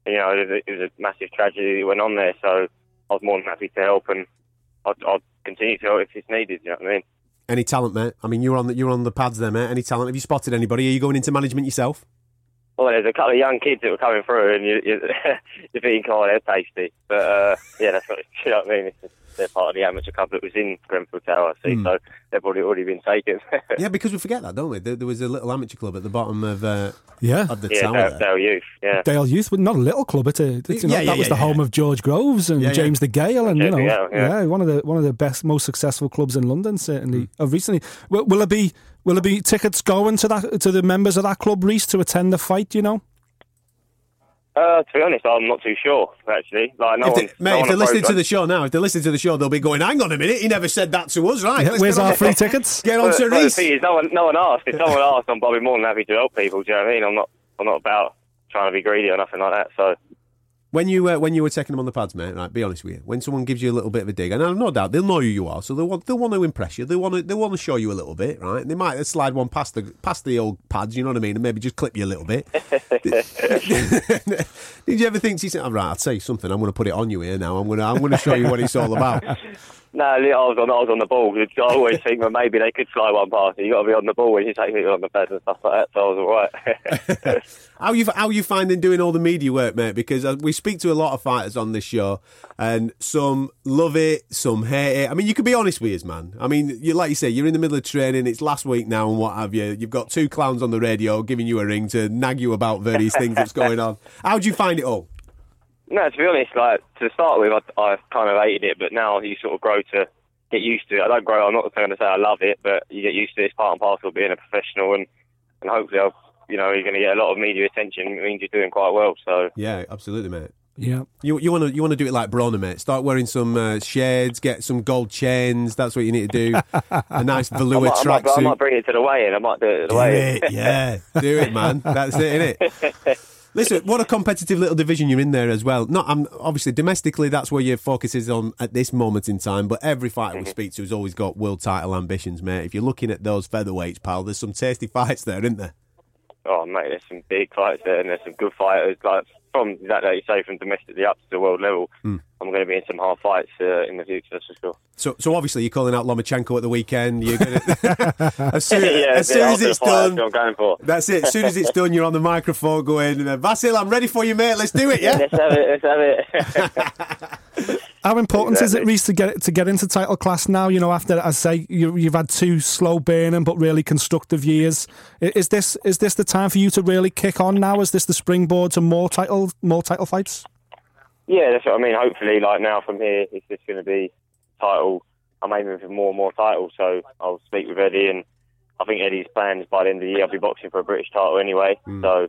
you know, it was, a, it was a massive tragedy that went on there. So I was more than happy to help, and I'd, I'd continue to help if it's needed. You know what I mean? Any talent, mate? I mean, you're on the you're on the pads there, mate. Any talent? Have you spotted anybody? Are you going into management yourself? Well, there's a couple of young kids that were coming through, and you, you, you're thinking, oh, they're tasty. But uh, yeah, that's what you know what I mean. It's just, they're part of the amateur club that was in Grenfell Tower, see. Hmm. So they've already already been taken. Yeah, because we forget that, don't we? There, there was a little amateur club at the bottom of uh, Yeah. of the yeah, tower. Dale. Dale Youth. Yeah. Dale Youth, but not a little club. It's a, it's, you know, Yeah, yeah, that was yeah, the home of George Groves and Yeah, yeah. James DeGale, and you know, Gale, yeah. one of the one of the best, most successful clubs in London, certainly of recently. Will, will it be will there be tickets going to that to the members of that club, Reece, to attend the fight? You know, Uh, to be honest, I'm not too sure actually. Like, no If they, one, mate, no if one they're listening to the show now, if they're listening to the show, they'll be going, "Hang on a minute, he never said that to us, right?" Yeah, where's our free tickets? Get on But- to but Reece. thing is, no one, no one asked. If someone asked, I'm probably more than happy to help people. Do you know what I mean? I'm not, I'm not about trying to be greedy or nothing like that. So When you uh, when you were taking them on the pads, mate, right? Be honest with you. When someone gives you a little bit of a dig, and I've no doubt they'll know who you are, so they want they'll want to impress you. They want to they want to show you a little bit, right? And they might slide one past the past the old pads, you know what I mean, and maybe just clip you a little bit. Did you ever think to yourself, "Oh, right? I'll tell you something. I'm going to put it on you here now. I'm going to I'm going to show you what it's all about. no, I was on, I was on the ball. I always think that maybe they could fly one past. You got to be on the ball when you take people on the pads and stuff like that. So I was all right. How you how you finding doing all the media work, mate? Because uh, we speak to a lot of fighters on this show, and some love it, some hate it. I mean, you can be honest with us, man. I mean, you like you say, you're in the middle of training. It's last week now, and what have you? You've got two clowns on the radio giving you a ring to nag you about various things that's going on. How do you find it all? No, to be honest, like to start with, I, I kind of hated it, but now you sort of grow to get used to it. I don't grow. I'm not going to say I love it, but you get used to it. It's part and parcel of being a professional, and and hopefully, I'll, you know, you're going to get a lot of media attention. It means you're doing quite well. So Yeah, absolutely, mate. yeah. You you want to you want to do it like Broner, mate. Start wearing some uh, shades, get some gold chains. That's what you need to do. a nice velour might, I, might, I might bring it to the weigh-in. I might do it at the Do weigh-in. it, yeah. Do it, man. That's it, innit? Listen, what a competitive little division you're in there as well. Not, I'm obviously, domestically, that's where your focus is on at this moment in time. But every fighter we mm-hmm. speak to has always got world title ambitions, mate. If you're looking at those featherweights, pal, there's some tasty fights there, isn't there? Oh mate, there's some big fights there, and there's some good fighters. Like from that, like you say, from domestically up to the world level, Hmm. I'm going to be in some hard fights uh, in the future, that's for sure. So, so obviously, you're calling out Lomachenko at the weekend. You're gonna, as soon, yeah, as, soon as it's fight, that's done, I'm going for. that's it. As soon as it's done, you're on the microphone going, Vasyl, I'm ready for you, mate. Let's do it, yeah? Let's have it. Let's have it. How important is it, Exactly. Reece, to get to get into title class now? You know, after I say you, you've had two slow burning but really constructive years. Is this is this the time for you to really kick on now? Is this the springboard to more title more title fights? yeah, that's what I mean. Hopefully, like now from here, it's just going to be title. I'm aiming for more and more titles, so I'll speak with Eddie, and I think Eddie's plans by the end of the year, I'll be boxing for a British title anyway. Hmm. So,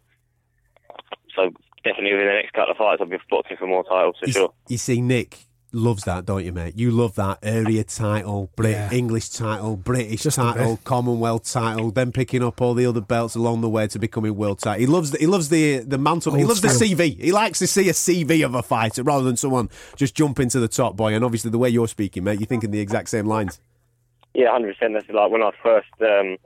so definitely within the next couple of fights, I'll be boxing for more titles for You, sure. you see, Nick loves that, don't you, mate? You love that area title, Brit- Yeah. English title, British Just title. Commonwealth title, then picking up all the other belts along the way to becoming world title. He loves the, he loves the the mantle. he Old loves the. CV. He likes to see a CV of a fighter rather than someone just jump into the top boy. And obviously, the way you're speaking, mate, you're thinking the exact same lines. Yeah, hundred percent. That's like when I first um,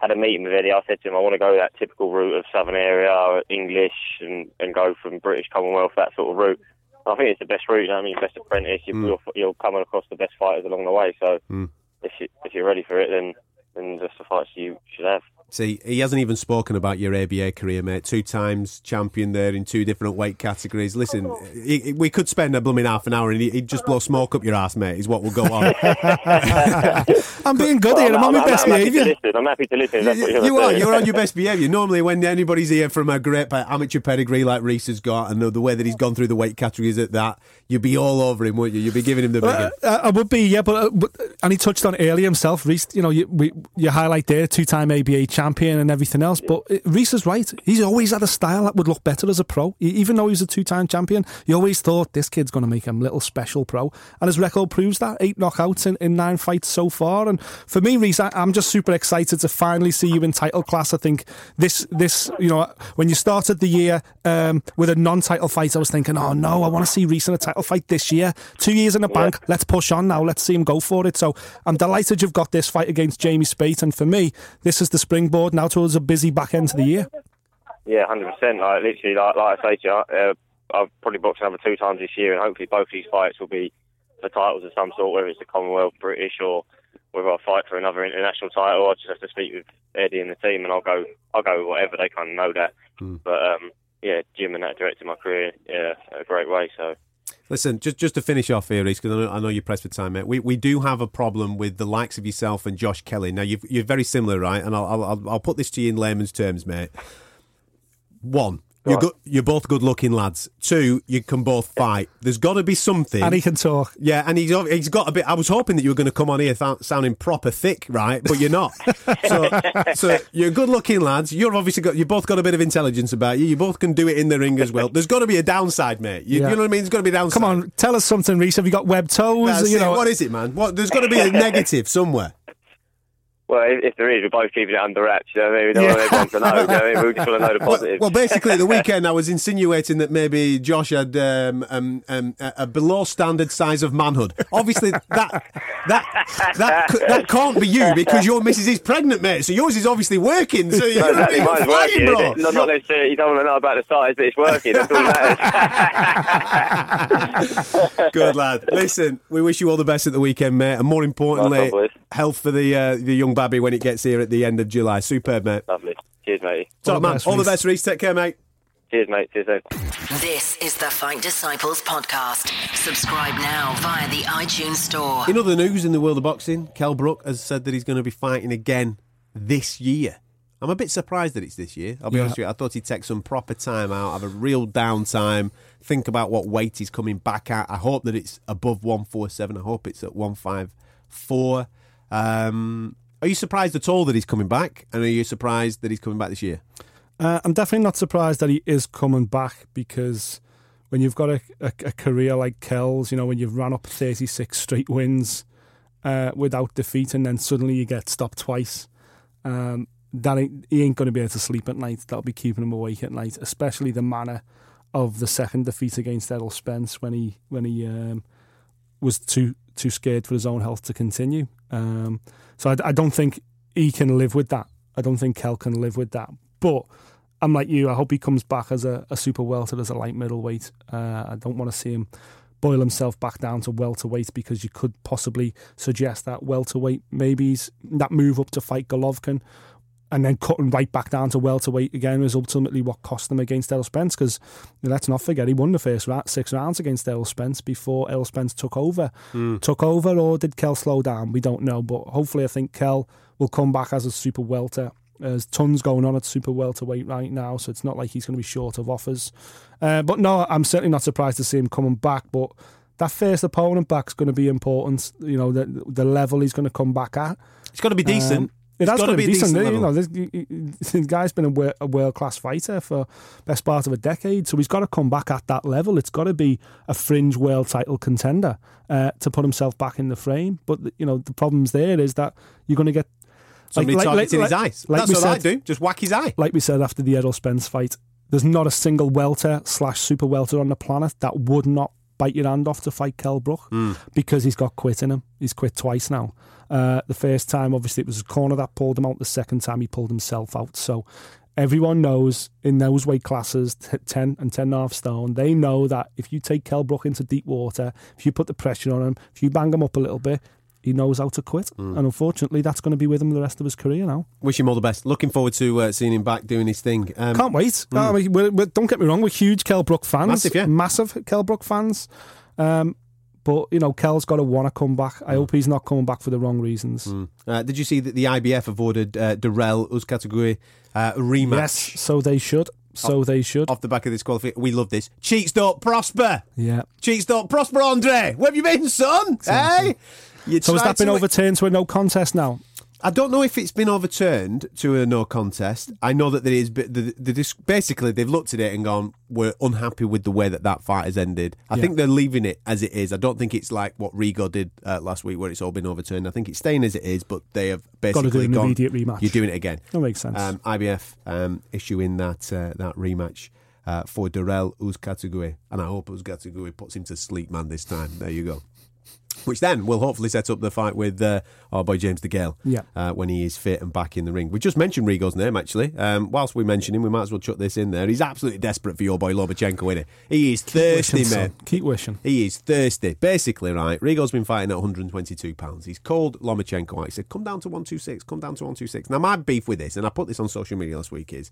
had a meeting with Eddie. I said to him, I want to go that typical route of Southern area, English, and, and go from British Commonwealth that sort of route. I think it's the best route. You know, I mean, best apprentice. You, You're, you're coming across the best fighters along the way. So Mm. if you if you're ready for it, then then that's the fights you should have. See, he hasn't even spoken about your ABA career, mate. Two times champion there in two different weight categories. Listen, he, he- we could spend a blooming half an hour and he- he'd just blow smoke up your ass, mate, is what will go on. I'm being good here. I'm on my best happy to behaviour. listen. I'm happy to listen. That's what you you're You're. You're on your best behaviour. Normally, when anybody's here from a great amateur pedigree like Reece has got, and the- the way that he's gone through the weight categories at that, you'd be all over him, wouldn't you? You'd be giving him the big. Uh, uh, I would be, yeah, but, uh, but and he touched on it earlier himself, Reece. You know, you, we, you highlight there two-time ABA champion and everything else. But Reece is right. He's always had a style that would look better as a pro. Even though he's a two-time champion, you always thought this kid's going to make him a little special pro. And his record proves that. Eight knockouts in, in nine fights so far. And for me, Reece, I, I'm just super excited to finally see you in title class. I think this, this you know, when you started the year um, with a non-title fight, I was thinking, oh no, I want to see Reece in a title fight this year. Two years in the bank. Let's push on now. Let's see him go for it. So I'm delighted you've got this fight against Jamie Spate. And for me, this is the springboard now towards a busy back end to the year. Yeah, hundred percent. Like literally, like, like I say to you, uh, I've probably boxed another two times this year, and hopefully both these fights will be for titles of some sort, whether it's the Commonwealth, British, or whether I fight for another international title. I just have to speak with Eddie and the team, and I'll go. I'll go with whatever. They kind of know that. But um, yeah, Jim and that directed my career yeah, a great way. So Listen, just just to finish off here, because I know, I know you're pressed for time, mate. We we do have a problem with the likes of yourself and Josh Kelly. Now you've, you're very similar, right? And I'll I'll- I'll put this to you in layman's terms, mate. One, you're Right. good, you're both good-looking lads. Two, you can both fight. There's got to be something. And he can talk. yeah, and he's he's got a bit. I was hoping that you were going to come on here th- sounding proper thick, right? But you're not. so, so you're good-looking lads. You've obviously got. You both got a bit of intelligence about you. You both can do it in the ring as well. There's got to be a downside, mate. You, Yeah. you know what I mean? There's got to be a downside. Come on, tell us something, Reece. Have you got web toes? That's you it. know, what is it, man? What? There's got to be a negative somewhere. Well, if, if there is, we're both keeping it under wraps. You know what I mean? We don't Yeah. want everyone to know. You know I mean? We just want to know the Well, positives. well, basically, the weekend I was insinuating that maybe Josh had um, um, um, a below standard size of manhood. Obviously, that that that that can't be you because your missus is pregnant, mate. So yours is obviously working. So you're, No, exactly. Mine's flying, working. bro. Not, not necessarily. You don't want to know about the size, but it's working. That's all that matters. Good lad. Listen, we wish you all the best at the weekend, mate, and more importantly, boys. Health for the uh, the young babby when it gets here at the end of July. Superb, mate. Lovely. Cheers, mate. Top All man. best, all the best, Reece. Take care, mate. Cheers, mate. Cheers, then. This is the Fight Disciples podcast. Subscribe now via the iTunes Store. In other news in the world of boxing, Kell Brook has said that he's going to be fighting again this year. I'm a bit surprised that it's this year. I'll be Yeah. honest with you. I thought he'd take some proper time out, have a real downtime, think about what weight he's coming back at. I hope that it's above 147. I hope it's at 154. Um, are you surprised at all that he's coming back? And are you surprised that he's coming back this year? Uh, I'm definitely not surprised that he is coming back because when you've got a, a, a career like Kell's, you know, when you've run up 36 straight wins uh, without defeat and then suddenly you get stopped twice, um, that ain't, he ain't going to be able to sleep at night. That'll be keeping him awake at night, especially the manner of the second defeat against Errol Spence when he when he um, was too too scared for his own health to continue. Um, so I, I don't think he can live with that. I don't think Kell can live with that. But I'm like you. I hope he comes back as a, a super welter, as a light middleweight. Uh, I don't want to see him boil himself back down to welterweight because you could possibly suggest that welterweight maybe that move up to fight Golovkin and then cutting right back down to welterweight again was ultimately what cost them against Errol Spence because let's not forget he won the first ra- six rounds against Errol Spence before Errol Spence took over. Took over or did Kell slow down? We don't know, but hopefully I think Kell will come back as a super welter. There's tons going on at super welterweight right now, so it's not like he's going to be short of offers. Uh, but no, I'm certainly not surprised to see him coming back. But that first opponent back's going to be important. You know, the the level he's going to come back at. It's got to be decent. Um, It's has gotta be a decent. you know, this, this guy's been a, wor- a world class fighter for best part of a decade, so he's got to come back at that level. It's got to be a fringe world title contender uh, to put himself back in the frame. But you know, the problems there is that you're going to get Somebody like- like- targeting his like- eyes. like That's what I do. Just whack his eye. like we said after the Errol Spence fight, there's not a single welter slash super welter on the planet that would not bite your hand off to fight Kell Brook Hmm. because he's got quit in him. He's quit twice now. Uh, the first time, obviously, it was a corner that pulled him out. The second time, he pulled himself out. So everyone knows in those weight classes, t- 10 and 10 and a half stone, they know that if you take Kell Brook into deep water, if you put the pressure on him, if you bang him up a little bit, he knows how to quit. Hmm. And unfortunately, that's going to be with him the rest of his career now. Wish him all the best. Looking forward to uh, seeing him back doing his thing. Um, Can't wait. I mean, we're, we're, don't get me wrong, we're huge Kell Brook fans. Massive, yeah. Massive Kell Brook fans. Um, but, you know, Kell's got to want to come back. I hope he's not coming back for the wrong reasons. Uh, did you see that the IBF have ordered uh, Dirrell Uzcategui uh, rematch Yes, so they should. So they should. off the back of this qualification? We love this. Cheats don't prosper. Yeah. Cheats don't prosper, Andre. Where have you been, son? Hey? You So has that been to- overturned to a no contest now? I don't know if it's been overturned to a no contest. I know that there is, but the, the, basically they've looked at it and gone, "We're unhappy with the way that that fight has ended." I Yeah. think they're leaving it as it is. I don't think it's like what Rigo did uh, last week, where it's all been overturned. I think it's staying as it is, but they have basically do an gone. immediate rematch. You're doing it again. That makes sense. Um, IBF um, issuing that uh, that rematch uh, for Dirrell Uzcategui, and I hope Uzcategui puts him to sleep, man. This time, there you go. Which then will hopefully set up the fight with uh, our boy James DeGale Yeah. uh, when he is fit and back in the ring. We just mentioned Rigo's name, actually. Um, whilst we mention him, we might as well chuck this in there. He's absolutely desperate for your boy Lomachenko, isn't he? He is thirsty, Wishing, mate. son. Keep wishing. He is thirsty. Basically, right, Rigo's been fighting at 122 pounds. He's called Lomachenko out. He said, come down to 126, come down to 126. Now, my beef with this, and I put this on social media last week, is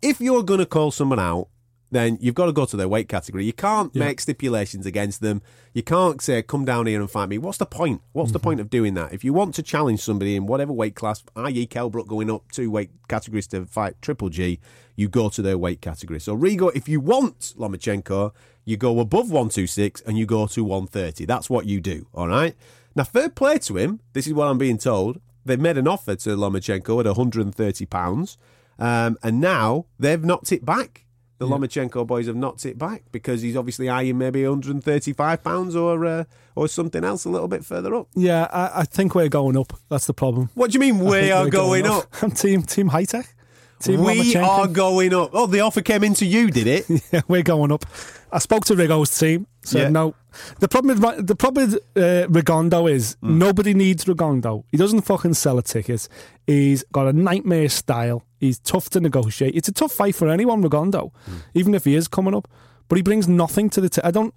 if you're going to call someone out, then you've got to go to their weight category. You can't Yeah. make stipulations against them. You can't say, come down here and fight me. What's the point? What's the point of doing that? If you want to challenge somebody in whatever weight class, i.e., Kell Brook going up two weight categories to fight Triple G, you go to their weight category. So, Rigo, if you want Lomachenko, you go above 126 and you go to 130. That's what you do, all right? Now, fair play to him. This is what I'm being told. They've made an offer to Lomachenko at 130 pounds, um, and now they've knocked it back. The Lomachenko boys have knocked it back because he's obviously eyeing maybe 135 pounds or uh, or something else a little bit further up. Yeah, I, I think we're going up. That's the problem. What do you mean we are we're going up? I'm team team high tech. Team We Lomachenko. are going up. Oh, the offer came into you, did it? Yeah, we're going up. I spoke to Rigo's team. Said Yeah. no. The problem with the problem with uh, Rigondeaux is Mm. nobody needs Rigondeaux. He doesn't fucking sell a ticket. He's got a nightmare style. He's tough to negotiate. It's a tough fight for anyone, Rigondeaux, Mm. even if he is coming up. But he brings nothing to the. T- I don't.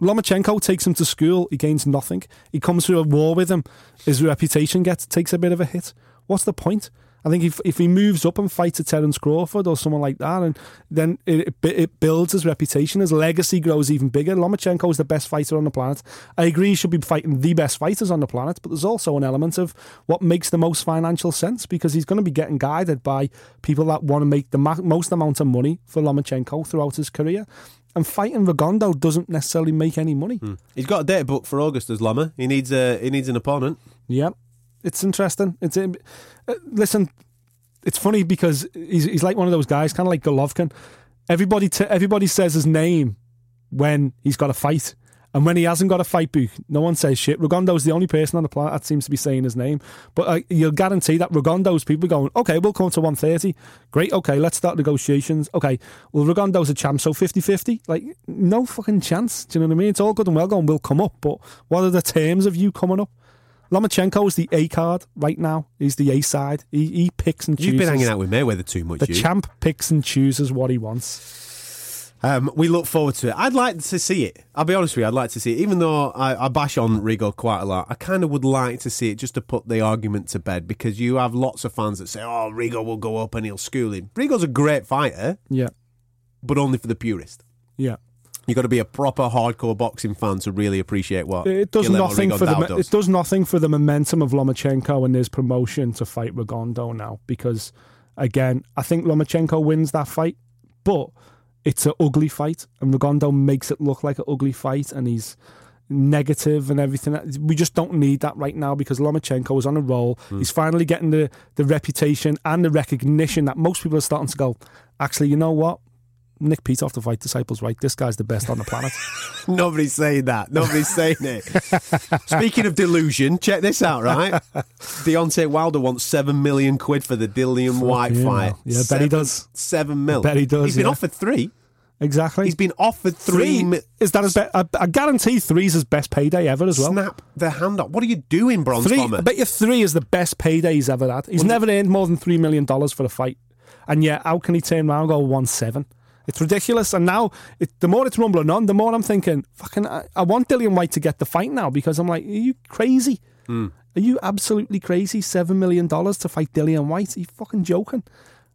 Lomachenko takes him to school. He gains nothing. He comes through a war with him. His reputation gets takes a bit of a hit. What's the point? I think if if he moves up and fights a Terence Crawford or someone like that, and then it, it, it builds his reputation, his legacy grows even bigger. Lomachenko is the best fighter on the planet. I agree he should be fighting the best fighters on the planet, but there's also an element of what makes the most financial sense because he's going to be getting guided by people that want to make the ma- most amount of money for Lomachenko throughout his career. And fighting Rigondeaux doesn't necessarily make any money. Hmm. He's got a date book for August as Loma. He needs a he needs an opponent. Yeah, it's interesting. It's uh, listen. It's funny because he's he's like one of those guys, kind of like Golovkin. Everybody t- everybody says his name when he's got a fight, and when he hasn't got a fight book, no one says shit. Rigondeaux's the only person on the planet that seems to be saying his name. But uh, you'll guarantee that Rigondeaux's people going, okay, we'll come to 130. Great, okay, let's start negotiations. Okay, well, Rigondeaux's a champ, so 50 50. Like, no fucking chance. Do you know what I mean? It's all good and well going, we'll come up, but what are the terms of you coming up? Lomachenko is the A card right now. He's the A side. He, he picks and chooses. You've been hanging out with Mayweather too much. The you. champ picks and chooses what he wants. Um, we look forward to it. I'd like to see it. I'll be honest with you. I'd like to see it. Even though I, I bash on Rigo quite a lot, I kind of would like to see it just to put the argument to bed because you have lots of fans that say, "Oh, Rigo will go up and he'll school him." Rigo's a great fighter, Yeah, but only for the purist. yeah. You've got to be a proper hardcore boxing fan to really appreciate what It does Guillermo nothing for the does. it does nothing for the momentum of Lomachenko and his promotion to fight Rigondeaux now because again I think Lomachenko wins that fight, but it's an ugly fight and Rigondeaux makes it look like an ugly fight and he's negative and everything. We just don't need that right now because Lomachenko is on a roll. Hmm. He's finally getting the the reputation and the recognition that most people are starting to go. Actually, you know what? Nick Peter the fight disciples, right? This guy's the best on the planet. Nobody's saying that. Nobody's saying it. Speaking of delusion, check this out, right? Deontay Wilder wants seven million quid for the Dillian Whyte Fucking fight. Yeah, bet he does. Seven mil. Bet he does, He's been yeah. offered three. exactly. He's been offered three. Three mi- is that his be- I, I guarantee three's his best payday ever as well. Snap the hand up. What are you doing, Bronze Three, Bomber? I bet you three is the best payday he's ever had. He's never earned more than three million dollars for a fight, and yet how can he turn around and go one seven? It's ridiculous. And now, it, the more it's rumbling on, the more I'm thinking, fucking, I, I want Dillian Whyte to get the fight now because I'm like, are you crazy? Hmm. Are you absolutely crazy? Seven million dollars to fight Dillian Whyte? Are you fucking joking?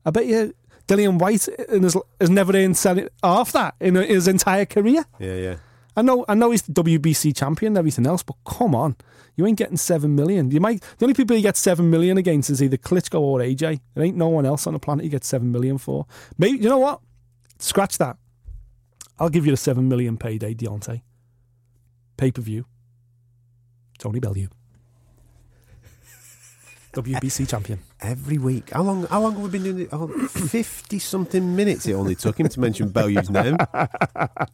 I bet you Dillian Whyte his, has never earned half that in his entire career. yeah, yeah. I know, I know he's the WBC champion and everything else, but come on, you ain't getting seven million. You might the only people you get seven million against is either Klitschko or AJ. There ain't no one else on the planet you get seven million for. Maybe you know what? Scratch that. I'll give you the seven million payday, Deontay. Pay per view. Tony Bellew. WBC champion. Every week. How long? How long have we been doing it? Oh, Fifty something minutes. It only took him to mention Bellew's name.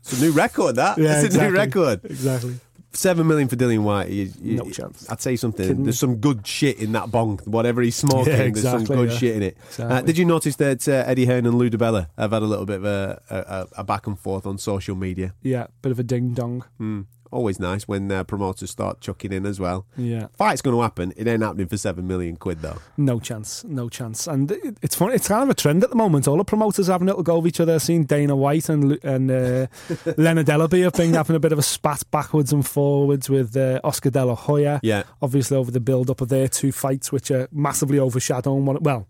It's a new record. That. Yeah, it's a new exactly. record. Exactly. Seven million for Dillian Whyte. You- you- No chance. I'd say something. Kidding. There's some good shit in that bong. Whatever he's smoking, Yeah, there's some good yeah. shit in it. Uh, did you notice that uh, Eddie Hearn and Lou DiBella have had a little bit of a, a, a- a back and forth on social media? Yeah, bit of a ding dong. Mm. Always nice when uh, promoters start chucking in as well. Yeah. Fight's going to happen. It ain't happening for seven million quid though. No chance, no chance. And it- it's funny. It's kind of a trend at the moment. All the promoters having a little go of each other. I've seen Dana White and and uh, Leonard Ellerbe have been having a bit of a spat backwards and forwards with uh, Oscar De La Hoya. Yeah. obviously over the build up of their two fights, which are massively overshadowing one. Well,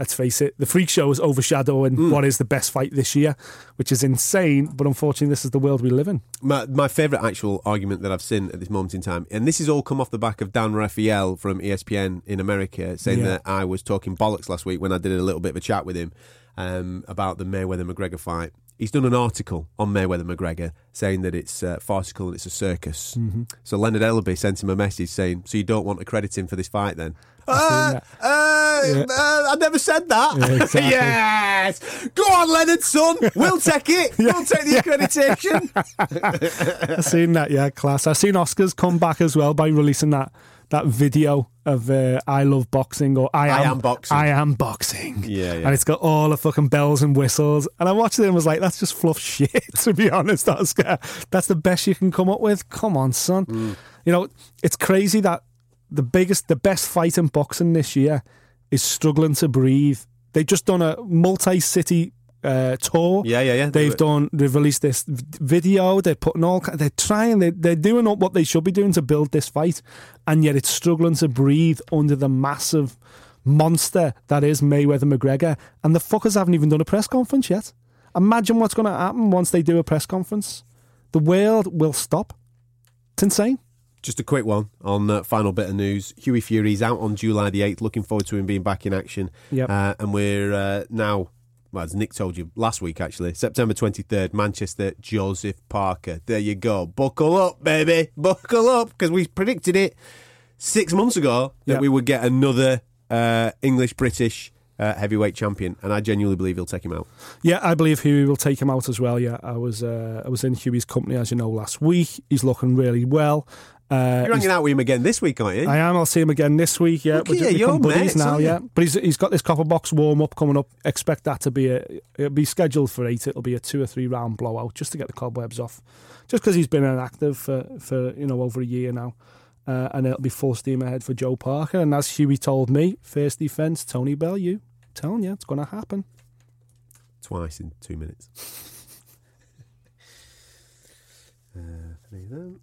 let's face it, the Freak Show is overshadowing Hmm. what is the best fight this year, which is insane. But unfortunately, this is the world we live in. My, my favourite actual argument that I've seen at this moment in time, and this has all come off the back of Dan Rafael from ESPN in America saying Yeah. that I was talking bollocks last week when I did a little bit of a chat with him um, about the Mayweather McGregor fight. He's done an article on Mayweather McGregor saying that it's uh, farcical and it's a circus. Mm-hmm. So Leonard Ellerbe sent him a message saying, "So you don't want to credit him for this fight then?" Uh, uh, Yeah. uh, I never said that. Yeah, exactly. yes, go on, Leonard, son. We'll take it. We'll take the accreditation. I've seen that, yeah, class. I've seen Oscars come back as well by releasing that that video of uh, I love boxing or I am, I am boxing. I am boxing. Yeah, yeah. And it's got all the fucking bells and whistles. And I watched it and was like, that's just fluff shit, to be honest, Oscar. That's the best you can come up with. Come on, son. Mm. You know, it's crazy that the biggest, the best fight in boxing this year is struggling to breathe. They've just done a multi-city uh, tour. Yeah, yeah, yeah. They've done. They've released this video. They're putting all. They're trying. They, they're doing what they should be doing to build this fight, and yet it's struggling to breathe under the massive monster that is Mayweather McGregor. And the fuckers haven't even done a press conference yet. Imagine what's going to happen once they do a press conference. The world will stop. It's insane. Just a quick one on uh, final bit of news. Hughie Fury's out on July the 8th. Looking forward to him being back in action. Yep. Uh, and we're uh, now, well, as Nick told you last week, actually, September 23rd, Manchester, Joseph Parker. There you go. Buckle up, baby. Buckle up. Because we predicted it six months ago that Yep. we would get another uh, English British uh, heavyweight champion. And I genuinely believe he'll take him out. Yeah, I believe Hughie will take him out as well. Yeah, I was uh, I was in Hughie's company as you know last week. He's looking really well. Uh, You're hanging out with him again this week, aren't you? I am. I'll see him again this week. Yeah, we're become buddies mates, now. Yeah, but he's he's got this copper box warm up coming up. Expect that to be a it'll be scheduled for eight. It'll be a two or three round blowout just to get the cobwebs off. Just because he's been inactive for for you know over a year now. Uh, and it'll be full steam ahead for Joe Parker. And as Hughie told me, first defence, Tony Bell, you telling you it's going to happen. Twice in two minutes. uh, three then.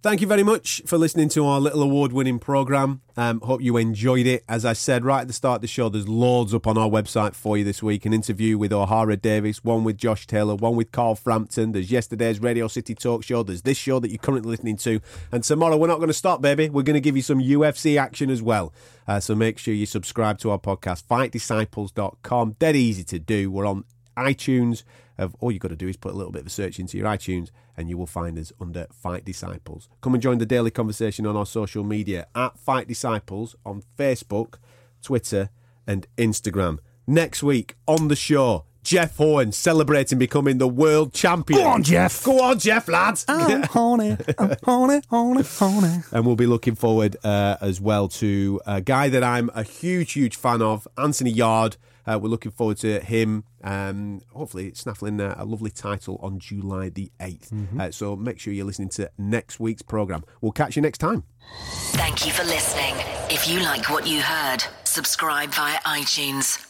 Thank you very much for listening to our little award winning programme. Um, hope you enjoyed it. As I said right at the start of the show, there's loads up on our website for you this week. An interview with Ohara Davies, one with Josh Taylor, one with Carl Frampton. There's yesterday's Radio City Talk Show. There's this show that you're currently listening to. And tomorrow, we're not going to stop, baby. We're going to give you some UFC action as well. Uh, so make sure you subscribe to our podcast, fightdisciples.com. Dead easy to do. We're on iTunes. Of all you've got to do is put a little bit of a search into your iTunes, and you will find us under Fight Disciples. Come and join the daily conversation on our social media at Fight Disciples on Facebook, Twitter, and Instagram. Next week on the show, Jeff Horn celebrating becoming the world champion. Go on, Jeff. Go on, Jeff, lads. I'm horny, I'm horny, horny, horny. And we'll be looking forward uh, as well to a guy that I'm a huge, huge fan of, Anthony Yarde. Uh, we're looking forward to him, um, hopefully, snaffling uh, a lovely title on July the 8th. Uh, so make sure you're listening to next week's programme. We'll catch you next time. Thank you for listening. If you like what you heard, subscribe via iTunes.